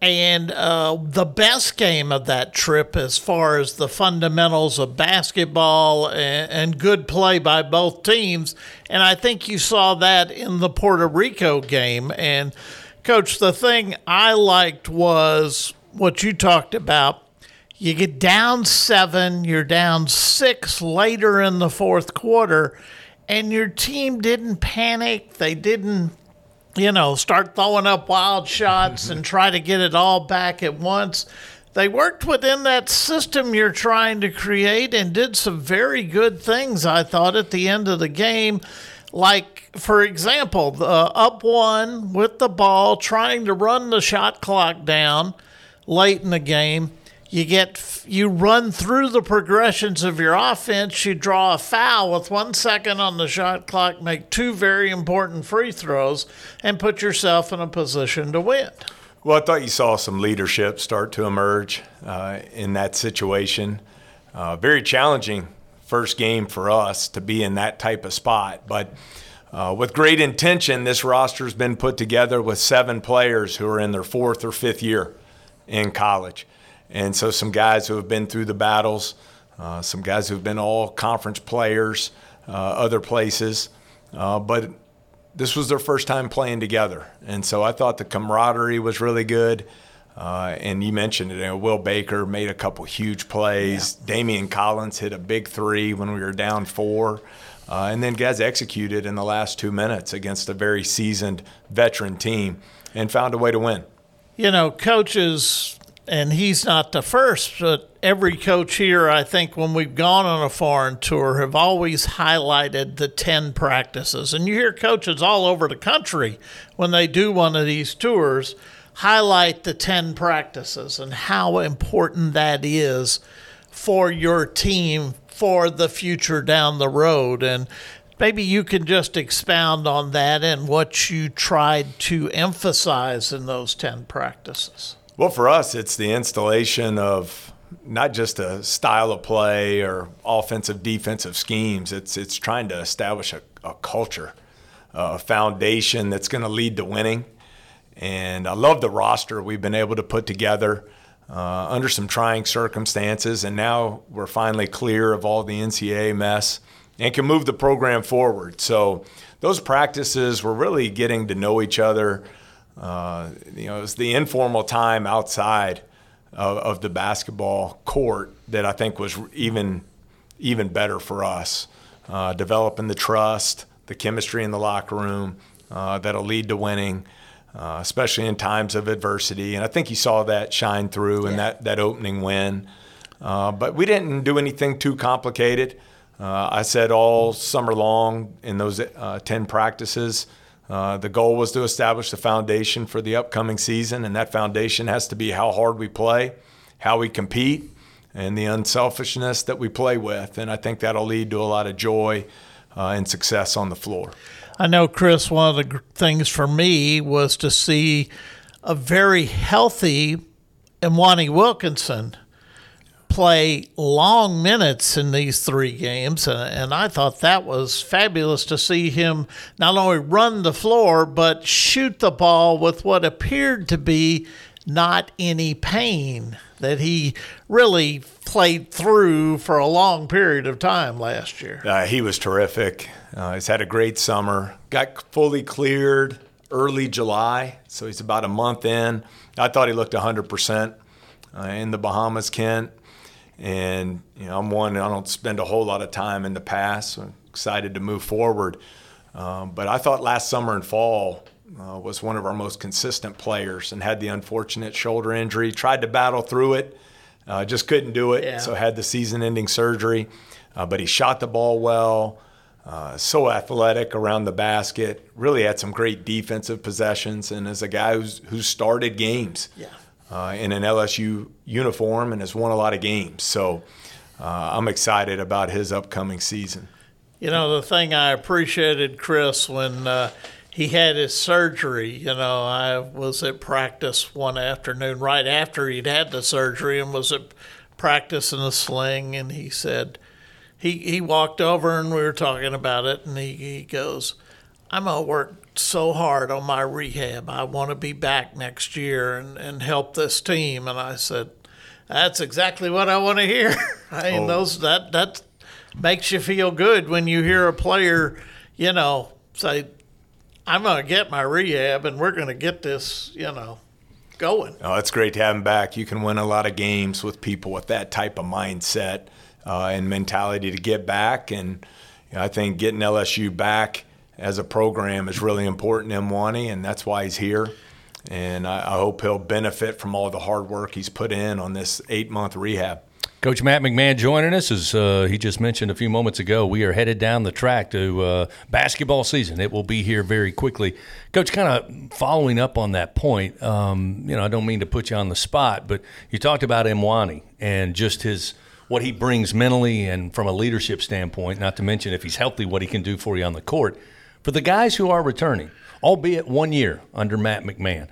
And uh, the best game of that trip, as far as the fundamentals of basketball and, and, good play by both teams. And I think you saw that in the Puerto Rico game. And, Coach, the thing I liked was what you talked about you get down seven, you're down six later in the fourth quarter, and your team didn't panic. They didn't, you know, start throwing up wild shots and try to get it all back at once. They worked within that system you're trying to create and did some very good things, I thought, at the end of the game. Like, for example, the up one with the ball, trying to run the shot clock down late in the game. You get you run through the progressions of your offense. You draw a foul with one second on the shot clock make two very important free throws and put yourself in a position to win. Well i thought you saw some leadership start to emerge uh, in that situation. Uh, very challenging first game for us to be in that type of spot but uh, with great intention, this roster has been put together with seven players who are in their fourth or fifth year in college. And so some guys who have been through the battles, uh, some guys who have been all conference players, uh, other places, uh, but this was their first time playing together. And so I thought the camaraderie was really good. Uh, and you mentioned it. You know, Will Baker made a couple huge plays. Yeah. Daimion Collins hit a big three when we were down four. Uh, and then guys executed in the last two minutes against a very seasoned veteran team and found a way to win. You know, coaches, and he's not the first, but every coach here, I think, when we've gone on a foreign tour, have always highlighted the 10 practices. And you hear coaches all over the country when they do one of these tours highlight the 10 practices and how important that is for your team for the future down the road. And maybe you can just expound on that and what you tried to emphasize in those 10 practices. Well, for us, it's the installation of not just a style of play or offensive defensive schemes. It's it's trying to establish a, a culture, a foundation that's going to lead to winning. And I love the roster we've been able to put together uh, under some trying circumstances. And now we're finally clear of all the NCAA mess and can move the program forward. So those practices, we're really getting to know each other. Uh, you know, it's the informal time outside of, of, the basketball court that I think was even even better for us. Uh, developing the trust, the chemistry in the locker room uh, that'll lead to winning uh, especially in times of adversity. And I think you saw that shine through in that, that opening win. Uh, but we didn't do anything too complicated. Uh, I said all summer long in those uh, 10 practices, uh, the goal was to establish the foundation for the upcoming season. And that foundation has to be how hard we play, how we compete, and the unselfishness that we play with. And I think that'll lead to a lot of joy uh, and success on the floor. I know, Chris, one of the things for me was to see a very healthy Mwani Wilkinson play long minutes in these three games. And, and, I thought that was fabulous to see him not only run the floor, but shoot the ball with what appeared to be not any pain that he really played through for a long period of time last year. Uh, he was terrific. Uh, he's had a great summer. Got fully cleared early July, so he's about a month in. I thought he looked 100% uh, in the Bahamas, Kent. And you know, I'm one. I don't spend a whole lot of time in the past. So I'm excited to move forward. Um, but I thought last summer and fall uh, was one of our most consistent players and had the unfortunate shoulder injury. Tried to battle through it, uh, just couldn't do it. Yeah. So had the season-ending surgery. Uh, but he shot the ball well. Uh, so athletic around the basket. Really had some great defensive possessions, and as a guy who's who's started games yeah. Uh, in an LSU uniform and has won a lot of games. So uh, I'm excited about his upcoming season. You know, the thing I appreciated, Chris, when uh, he had his surgery. You know, I was at practice one afternoon right after he'd had the surgery and was at practice in a sling, and he said he he walked over and we were talking about it, and he, he goes, "I'm gonna work so hard on my rehab. I want to be back next year and and help this team." And I said, "That's exactly what I want to hear." I mean, oh. those that that makes you feel good when you hear a player, you know, say, "I'm gonna get my rehab, and we're gonna get this," you know going. Oh, it's great to have him back. You can win a lot of games with people with that type of mindset uh, and mentality to get back. And you know, I think getting LSU back as a program is really important in Mwani, and that's why he's here. And I, I hope he'll benefit from all the hard work he's put in on this eight month rehab. Coach Matt McMahon joining us as uh, he just mentioned a few moments ago. We are headed down the track to uh, basketball season. It will be here very quickly. Coach, kind of following up on that point, um, you know, I don't mean to put you on the spot, but you talked about Mwani and just his what he brings mentally and from a leadership standpoint, not to mention if he's healthy, what he can do for you on the court. For the guys who are returning, albeit one year under Matt McMahon,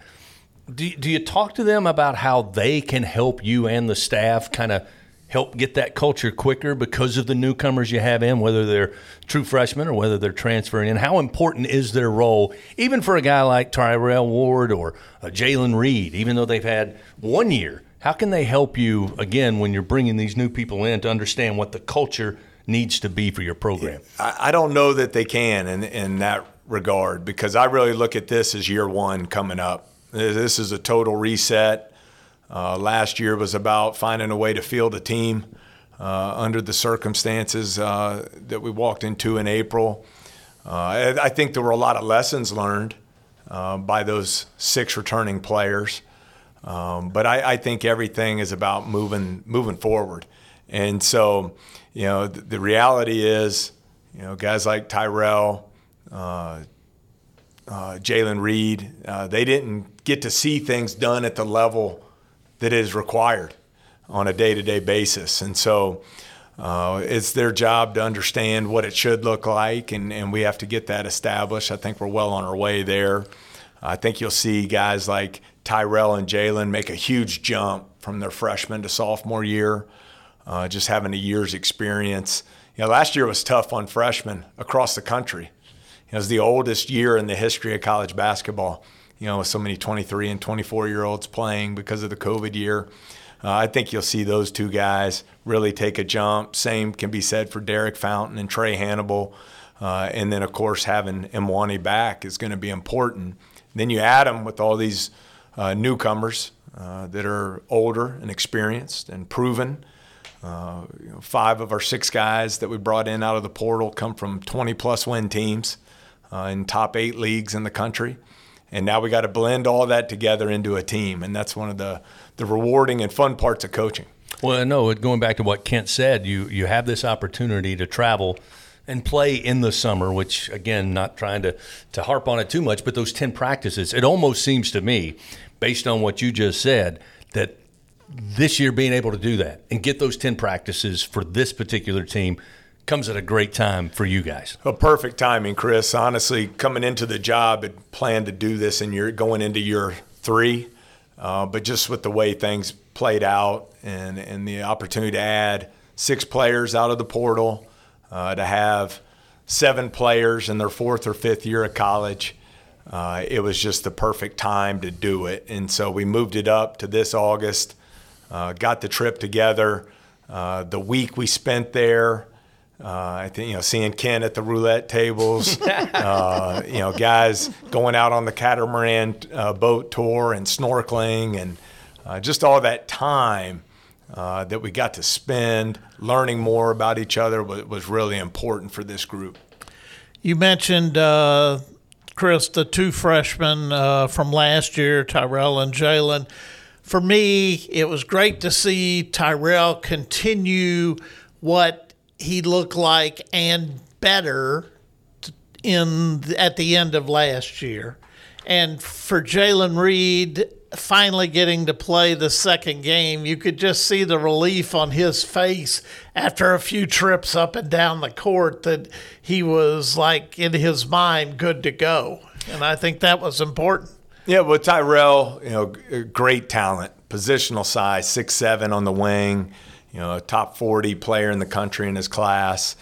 do, do you talk to them about how they can help you and the staff kind of help get that culture quicker because of the newcomers you have in, whether they're true freshmen or whether they're transferring in? How important is their role, even for a guy like Tyrell Ward or uh, Jalen Reed, even though they've had one year how can they help you again when you're bringing these new people in to understand what the culture needs to be for your program? I, don't know that they can in, in that regard because I really look at this as year one coming up. This is a total reset. Uh, last year was about finding a way to field a team uh, under the circumstances uh, that we walked into in April. Uh, I, think there were a lot of lessons learned uh, by those six returning players. Um, but I, I, think everything is about moving moving forward. And so, you know, the, the reality is, you know, guys like Tyrell, uh, uh, Jalen Reed, uh, they didn't get to see things done at the level that is required on a day to day basis. And so uh, it's their job to understand what it should look like, and, and we have to get that established. I think we're well on our way there. I think you'll see guys like Tyrell and Jalen make a huge jump from their freshman to sophomore year, uh, just having a year's experience. You know, last year was tough on freshmen across the country. It was the oldest year in the history of college basketball. You know, with so many 23 and 24 year olds playing because of the COVID year. Uh, I think you'll see those two guys really take a jump. Same can be said for Derek Fountain and Trae Hannibal. Uh, and then, of course, having Mwani back is going to be important. Then you add them with all these uh, newcomers uh, that are older and experienced and proven. Uh, you know, five of our six guys that we brought in out of the portal come from 20 plus win teams uh, in top eight leagues in the country. And now we got to blend all that together into a team. And that's one of the, the rewarding and fun parts of coaching. Well, no, going back to what Kent said, you, you have this opportunity to travel and play in the summer, which, again, not trying to, to harp on it too much, but those 10 practices, it almost seems to me, based on what you just said, that this year being able to do that and get those 10 practices for this particular team comes at a great time for you guys. A perfect timing, Chris. Honestly, coming into the job, had planned to do this and you're going into year three, uh, but just with the way things played out and and the opportunity to add six players out of the portal, uh, to have seven players in their fourth or fifth year of college. Uh, it was just the perfect time to do it. And so we moved it up to this August, uh, got the trip together. Uh, the week we spent there, uh, I think you know seeing Ken at the roulette tables, uh, you know guys going out on the catamaran uh, boat tour and snorkeling, and uh, just all that time uh, that we got to spend learning more about each other was, was really important for this group. You mentioned. Uh, Chris, the two freshmen from last year, Tyrell and Jalen. For me, it was great to see Tyrell continue what he looked like and better in at the end of last year. And for Jalen Reed finally getting to play the second game, you could just see the relief on his face after a few trips up and down the court that he was like in his mind good to go. And I think that was important. Yeah, well, Tyrell, you know, great talent, positional size, six seven on the wing you know, a top 40 player in the country in his class.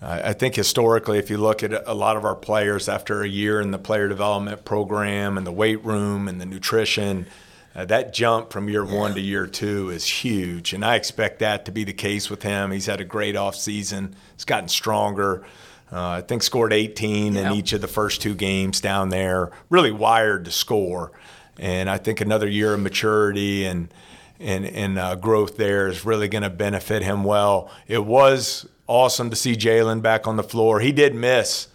Uh, I think historically, if you look at a lot of our players after a year in the player development program and the weight room and the nutrition, uh, that jump from year one to year two is huge. And I expect that to be the case with him. He's had a great offseason, he's gotten stronger. Uh, I think scored 18 in each of the first two games down there, really wired to score. And I think another year of maturity and and, and uh, growth there is really going to benefit him well. It was awesome to see Jalen back on the floor. He did miss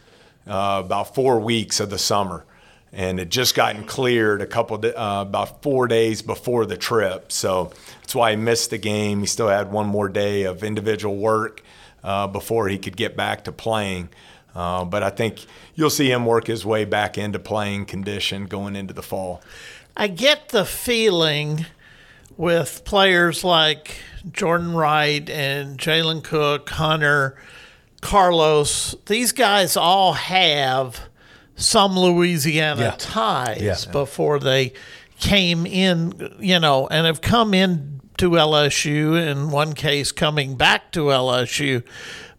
uh, about four weeks of the summer, and it just gotten cleared a couple uh, about four days before the trip. So that's why he missed the game. He still had one more day of individual work uh, before he could get back to playing. Uh, but I think you'll see him work his way back into playing condition going into the fall. I get the feeling with players like Jordan Wright and Jalen Cook, Hunter, Carlos, these guys all have some Louisiana yeah. ties yeah. before they came in, you know, and have come in to LSU, in one case coming back to LSU.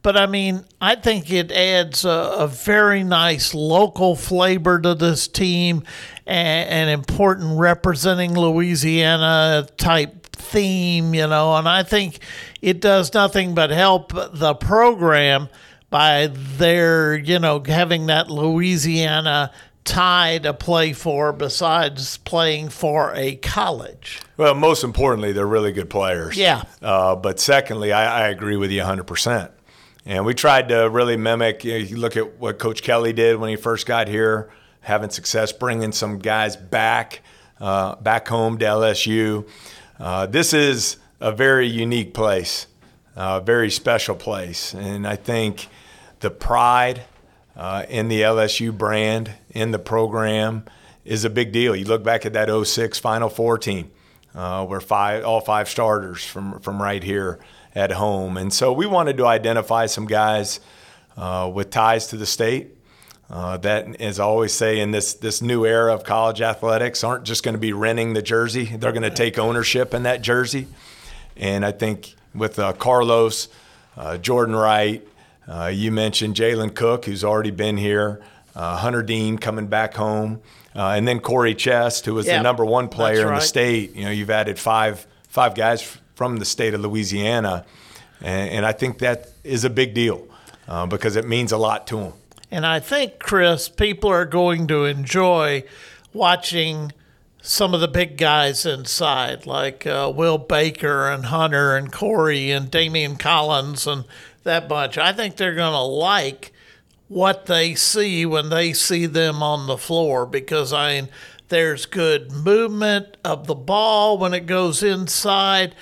But I mean, I think it adds a, a very nice local flavor to this team and, and important representing Louisiana type theme, you know, and I think it does nothing but help the program by their, you know, having that Louisiana tie to play for besides playing for a college? Well, most importantly, they're really good players. Yeah. Uh, but secondly, I, I agree with you 100%. And we tried to really mimic, you, know, you look at what Coach Kelly did when he first got here, having success bringing some guys back, uh, back home to LSU. Uh, this is a very unique place, a very special place. And I think the pride – uh, in the LSU brand, in the program, is a big deal. You look back at that 06 Final Four team, uh, where five, all five starters from, from right here at home. And so we wanted to identify some guys uh, with ties to the state. Uh, that, as I always say, in this this new era of college athletics, aren't just going to be renting the jersey; they're going to take ownership in that jersey. And I think with uh, Carlos, uh, Jordan Wright, uh, you mentioned Jalen Cook, who's already been here, uh, Hunter Dean coming back home, uh, and then Corey Chest, who was the number one player right. in the state. You know, you've added five five guys from the state of Louisiana, and, and I think that is a big deal uh, because it means a lot to them. And I think, Chris, people are going to enjoy watching some of the big guys inside, like uh, Will Baker and Hunter and Corey and Daimion Collins and that bunch. I think they're going to like what they see when they see them on the floor because I mean, there's good movement of the ball when it goes inside.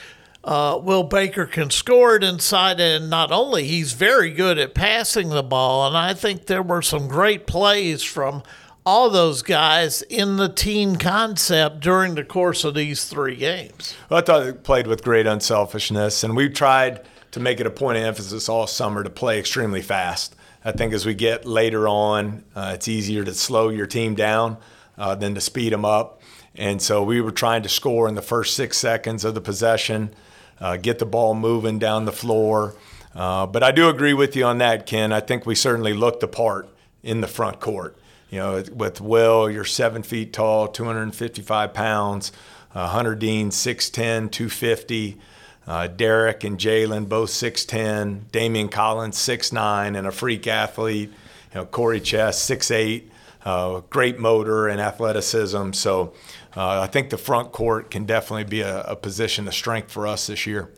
Uh, Will Baker can score it inside, and not only he's very good at passing the ball, and I think there were some great plays from all those guys in the team concept during the course of these three games. Well, I thought they played with great unselfishness, and we tried to make it a point of emphasis all summer to play extremely fast. I think as we get later on, uh, it's easier to slow your team down uh, than to speed them up. And so we were trying to score in the first six seconds of the possession, uh, get the ball moving down the floor. Uh, but I do agree with you on that, Ken. I think we certainly looked the part in the front court. You know, with Will, you're seven feet tall, 255 pounds. Uh, Hunter Dean, 6'10, 250. Uh, Derek and Jalen, both 6'10. Daimion Collins, 6'9, and a freak athlete. You know, Corey Chest, 6'8. Uh, great motor and athleticism. So uh, I think the front court can definitely be a, a, position of strength for us this year.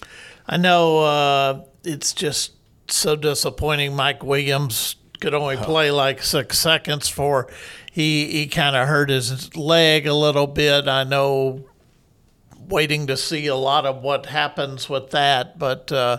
I know uh, it's just so disappointing. Mike Williams could only play like six seconds for he he kind of hurt his leg a little bit. I know waiting to see a lot of what happens with that. But uh,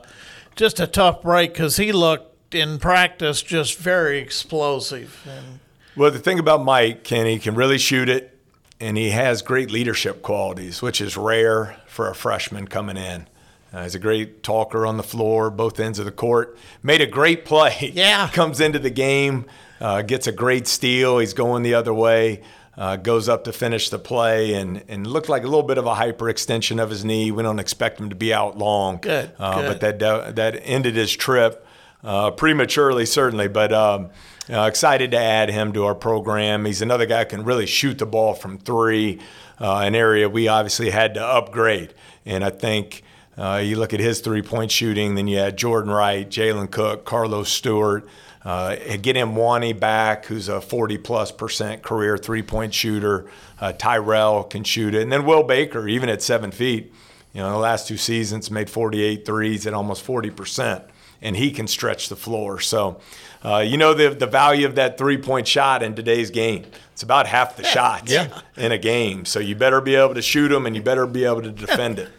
just a tough break because he looked in practice just very explosive. And well, the thing about Mike, Kenny, he can really shoot it, and he has great leadership qualities, which is rare for a freshman coming in. Uh, he's a great talker on the floor, both ends of the court. Made a great play. Yeah. Comes into the game, uh, gets a great steal. He's going the other way uh, goes up to finish the play and, and looked like a little bit of a hyperextension of his knee. We don't expect him to be out long. Good. Uh, good. But that, uh, that ended his trip uh, prematurely, certainly. But um, uh, excited to add him to our program. He's another guy who can really shoot the ball from three, uh, an area we obviously had to upgrade. And I think. Uh, you look at his three point shooting, then you had Jordan Wright, Jalen Cook, Carlos Stewart, uh, get Mwani back, who's a 40 plus percent career three point shooter. Uh, Tyrell can shoot it. And then Will Baker, even at seven feet, you know, the last two seasons made 48 threes at almost 40 percent. And he can stretch the floor. So, uh, you know, the, the value of that three point shot in today's game. It's about half the shots yeah. in a game. So you better be able to shoot them and you better be able to defend it.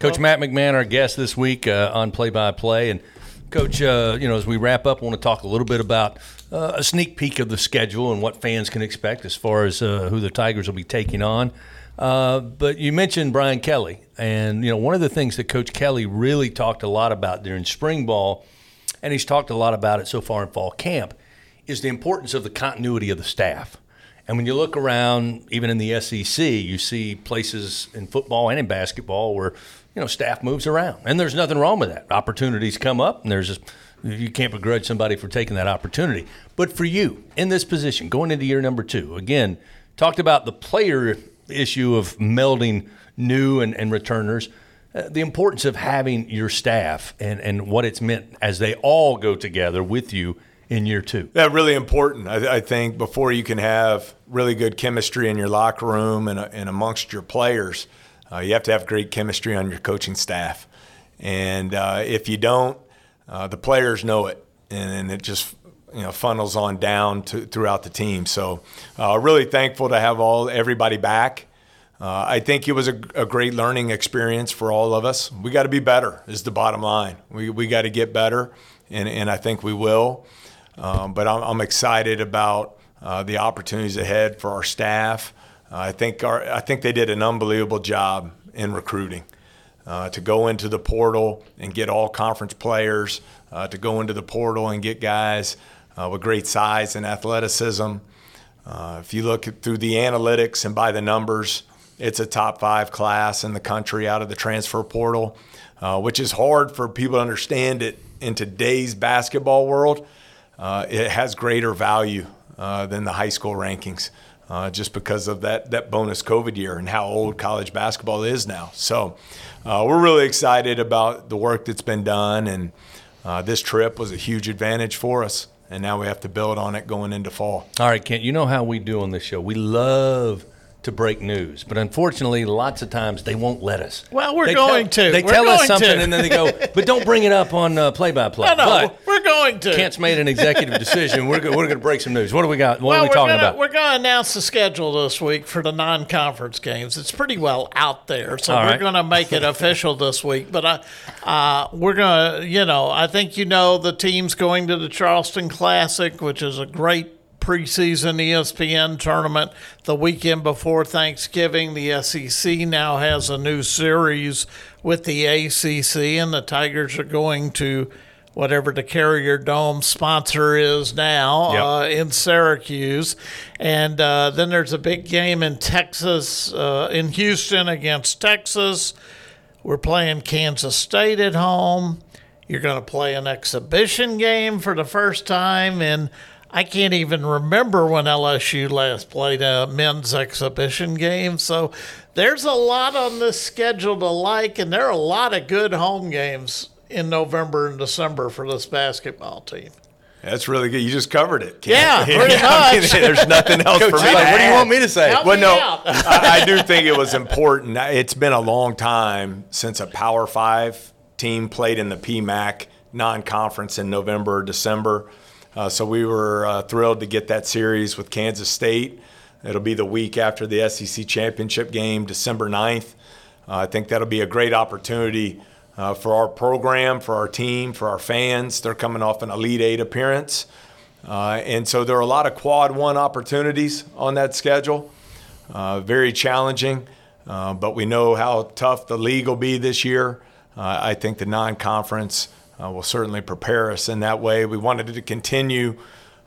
Coach Matt McMahon, our guest this week uh, on Play by Play. And Coach, uh, you know, as we wrap up, I want to talk a little bit about uh, a sneak peek of the schedule and what fans can expect as far as uh, who the Tigers will be taking on. Uh, but you mentioned Brian Kelly, and you know, one of the things that Coach Kelly really talked a lot about during spring ball, and he's talked a lot about it so far in fall camp, is the importance of the continuity of the staff. And when you look around, even in the SEC, you see places in football and in basketball where you know, staff moves around, and there's nothing wrong with that. Opportunities come up, and there's just you can't begrudge somebody for taking that opportunity. But for you in this position, going into year number two, again, talked about the player issue of melding new and, and returners. Uh, the importance of having your staff and, and what it's meant as they all go together with you in year two. Yeah, really important. I, I think before you can have really good chemistry in your locker room and, and amongst your players, uh, you have to have great chemistry on your coaching staff. And uh, if you don't, uh, the players know it, and, it just you know funnels on down to, throughout the team. So, uh, really thankful to have all everybody back. Uh, I think it was a, a, great learning experience for all of us. We got to be better, is the bottom line. We, we got to get better, and, and I think we will. Um, but I'm, I'm, excited about uh, the opportunities ahead for our staff. Uh, I think our, I think they did an unbelievable job in recruiting. Uh, to go into the portal and get all conference players, uh, to go into the portal and get guys uh, with great size and athleticism. Uh, if you look through the analytics and by the numbers, it's a top five class in the country out of the transfer portal, uh, which is hard for people to understand it in today's basketball world. It has greater value than the high school rankings. Uh, just because of that, that bonus COVID year and how old college basketball is now. So uh, we're really excited about the work that's been done, and uh, this trip was a huge advantage for us. And now we have to build on it going into fall. All right, Kent, you know how we do on this show. We love – to break news. But unfortunately, lots of times they won't let us. Well, we're they going tell, to. They we're tell us something to. and then they go, but don't bring it up on play by play. No, no, but we're going to. Kent's made an executive decision. We're, go, we're going to break some news. What do we got? What well, are we talking gonna, about? We're going to announce the schedule this week for the non conference games. It's pretty well out there. So All we're right. going to make it official this week. But I, uh, we're going to, you know, I think you know the team's going to the Charleston Classic, which is a great preseason ESPN tournament the weekend before Thanksgiving. The SEC now has a new series with the ACC, and the Tigers are going to whatever the Carrier Dome sponsor is now Yep. uh, in Syracuse. And uh, then there's a big game in Texas, uh, in Houston against Texas. We're playing Kansas State at home. You're going to play an exhibition game for the first time in I can't even remember when LSU last played a men's exhibition game. So there's a lot on this schedule to like, and there are a lot of good home games in November and December for this basketball team. That's really good. You just covered it. Ken. Yeah, pretty I mean, there's nothing else for me. Like, what do you want me to say? Help Well, me no, out. I, I do think it was important. It's been a long time since a Power Five team played in the PMAC non-conference in November or December. Uh, so we were uh, thrilled to get that series with Kansas State. It'll be the week after the SEC championship game, December 9th. Uh, I think that'll be a great opportunity uh, for our program, for our team, for our fans. They're coming off an Elite Eight appearance. Uh, and so there are a lot of quad one opportunities on that schedule. Uh, very challenging, but we know how tough the league will be this year. I think the non conference uh, will certainly prepare us in that way. We wanted to continue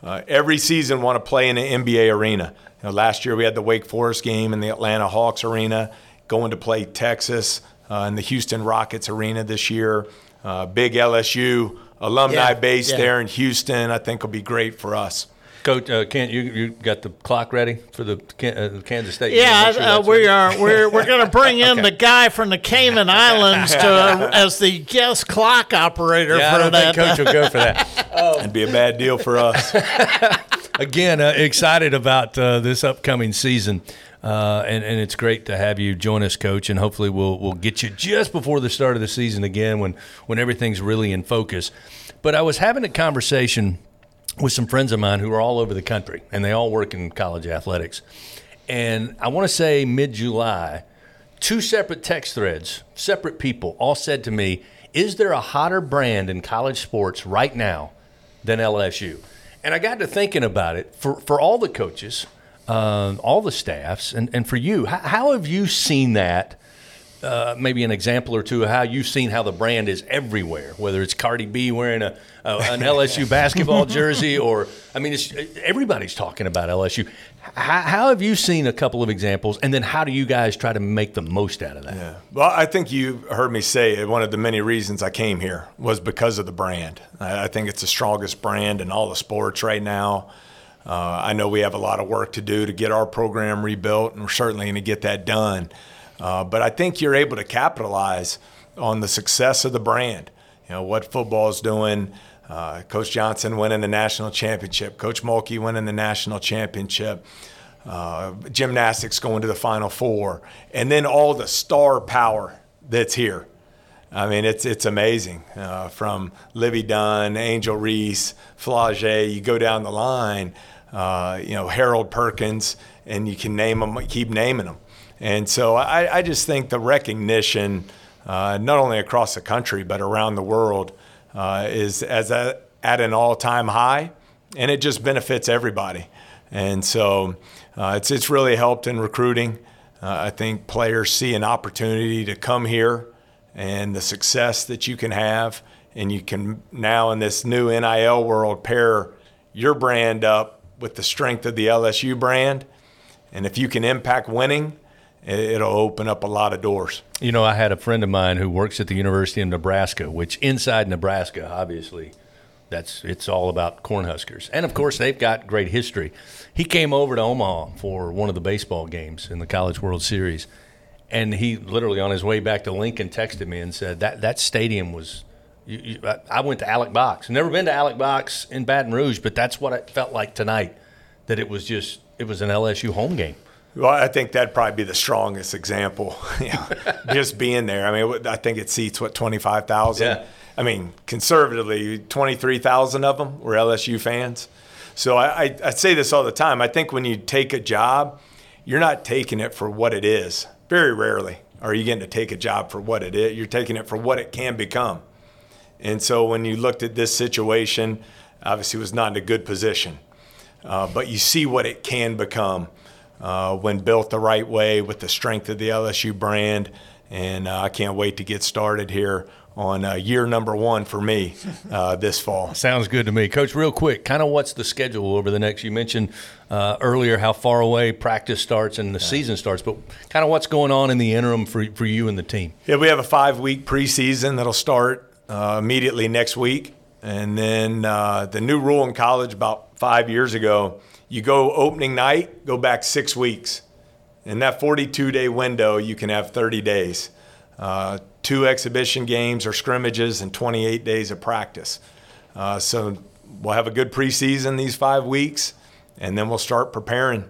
uh, every season, want to play in an NBA arena. You know, last year we had the Wake Forest game in the Atlanta Hawks arena, going to play Texas uh, in the Houston Rockets arena this year. Uh, big LSU alumni Yeah, base yeah. there in Houston, I think will be great for us. Coach uh, Kent, you, you got the clock ready for the uh, Kansas State? Yeah, sure uh, we ready. are. We're we're going to bring in Okay. the guy from the Cayman Islands to as the guest clock operator Yeah, I for don't that. think Coach will go for that. It'd be a bad deal for us. Again, uh, excited about uh, this upcoming season. Uh, and, and it's great to have you join us, Coach. And hopefully, we'll we'll get you just before the start of the season again, when when everything's really in focus. But I was having a conversation with some friends of mine who are all over the country, and they all work in college athletics. And I want to say mid July, two separate text threads, separate people, all said to me, Is there a hotter brand in college sports right now than LSU? And I got to thinking about it for, for all the coaches, um, all the staffs, and, and for you. How, how have you seen that? Uh, maybe an example or two of how you've seen how the brand is everywhere, whether it's Cardi B wearing a, a an LSU basketball jersey, or I mean, it's, everybody's talking about LSU. How, how have you seen a couple of examples, and then how do you guys try to make the most out of that? Yeah. Well, I think you heard me say it. One of the many reasons I came here was because of the brand. I I think it's the strongest brand in all the sports right now. Uh, I know we have a lot of work to do to get our program rebuilt, and we're certainly going to get that done. Uh, but I think you're able to capitalize on the success of the brand. You know what football's doing, Uh, Coach Johnson winning the national championship. Coach Mulkey winning the national championship. Uh, gymnastics going to the Final Four, and then all the star power that's here. I mean, it's it's amazing. Uh, from Livvy Dunne, Angel Reese, Flau'jae, you go down the line. Uh, you know, Harold Perkins, and you can name them, keep naming them. And so I, I just think the recognition, uh, not only across the country but around the world, uh, is as a, at an all-time high, and it just benefits everybody. And so uh, it's it's really helped in recruiting. Uh, I think players see an opportunity to come here and the success that you can have, and you can now in this new NIL world pair your brand up with the strength of the LSU brand, and if you can impact winning, it'll open up a lot of doors. You know, I had a friend of mine who works at the University of Nebraska, which inside Nebraska, obviously, that's it's all about Cornhuskers, and of course they've got great history. He came over to Omaha for one of the baseball games in the College World Series, and he literally on his way back to Lincoln texted me and said that that stadium was. You, you, I went to Alex Box. Never been to Alex Box in Baton Rouge, but that's what it felt like tonight. That it was just it was an LSU home game. Well, I think that'd probably be the strongest example. just being there. I mean, I think it seats what twenty five thousand. Yeah. I mean, conservatively, twenty three thousand of them were LSU fans. So I, I, I say this all the time. I think when you take a job, you're not taking it for what it is. Very rarely are you getting to take a job for what it is. You're taking it for what it can become. And so when you looked at this situation, obviously it was not in a good position. Uh, but you see what it can become uh, when built the right way with the strength of the LSU brand. And uh, I can't wait to get started here on uh, year number one for me uh, this fall. Sounds good to me, Coach. Real quick, kind of what's the schedule over the next? You mentioned uh, earlier how far away practice starts and the yeah. season starts, but kind of what's going on in the interim for for you and the team? Yeah, we have a five week preseason that'll start uh, immediately next week, and then uh, the new rule in college about five years ago, you go opening night, go back six weeks. In that 42 day window, you can have 30 days. Uh, two exhibition games or scrimmages and 28 days of practice. Uh, so we'll have a good preseason these five weeks, and then we'll start preparing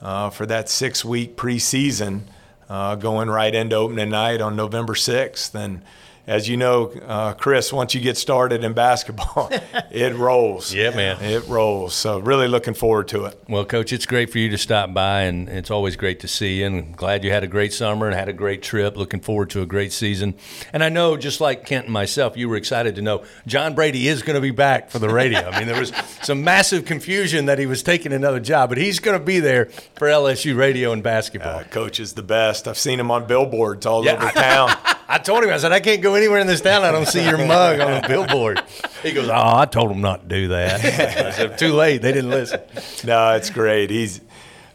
uh, for that six week preseason uh, going right into opening night on November 6th. And as you know, uh, Chris, once you get started in basketball, it rolls. Yeah, man. It rolls. So, really looking forward to it. Well, Coach, it's great for you to stop by, and it's always great to see you. And glad you had a great summer and had a great trip. Looking forward to a great season. And I know, just like Kent and myself, you were excited to know John Brady is going to be back for the radio. I mean, there was some massive confusion that he was taking another job, but he's going to be there for LSU radio and basketball. Uh, coach is the best. I've seen him on billboards all yeah. over town. I told him, I said, I can't go anywhere in this town. I don't see your mug on the billboard. He goes, Oh, I told him not to do that. I said, Too late. They didn't listen. No, it's great. He's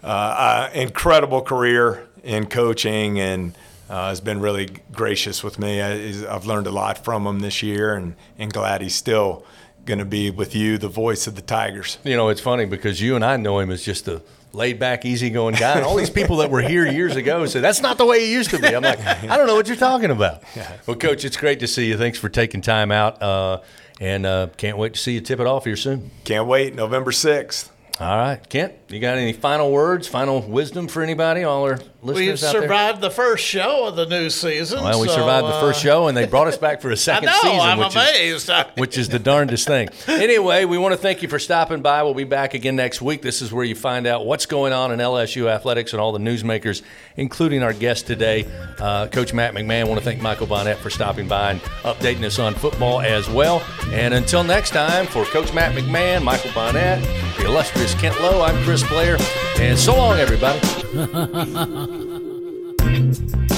uh, uh, incredible career in coaching and uh, has been really gracious with me. I, I've learned a lot from him this year and, and glad he's still going to be with you, the voice of the Tigers. You know, it's funny because you and I know him as just a laid back, easygoing guy. And all these people that were here years ago say, that's not the way he used to be. I'm like, I don't know what you're talking about. Well, Coach, it's great to see you. Thanks for taking time out. Uh, and uh, can't wait to see you tip it off here soon. Can't wait. November 6th. All right, Kent, you got any final words, final wisdom for anybody? All our listeners we survived the first show of the new season. Well, we so, survived the first uh, show, and they brought us back for a second I know, season. I'm which amazed. Is, which is the darndest thing. Anyway, we want to thank you for stopping by. We'll be back again next week. This is where you find out what's going on in LSU athletics and all the newsmakers, including our guest today, uh, Coach Matt McMahon. I want to thank Michael Bonnette for stopping by and updating us on football as well. And until next time, for Coach Matt McMahon, Michael Bonnette, the illustrious Kent Lowe, I'm Chris Blair, and so long, everybody. Thank you.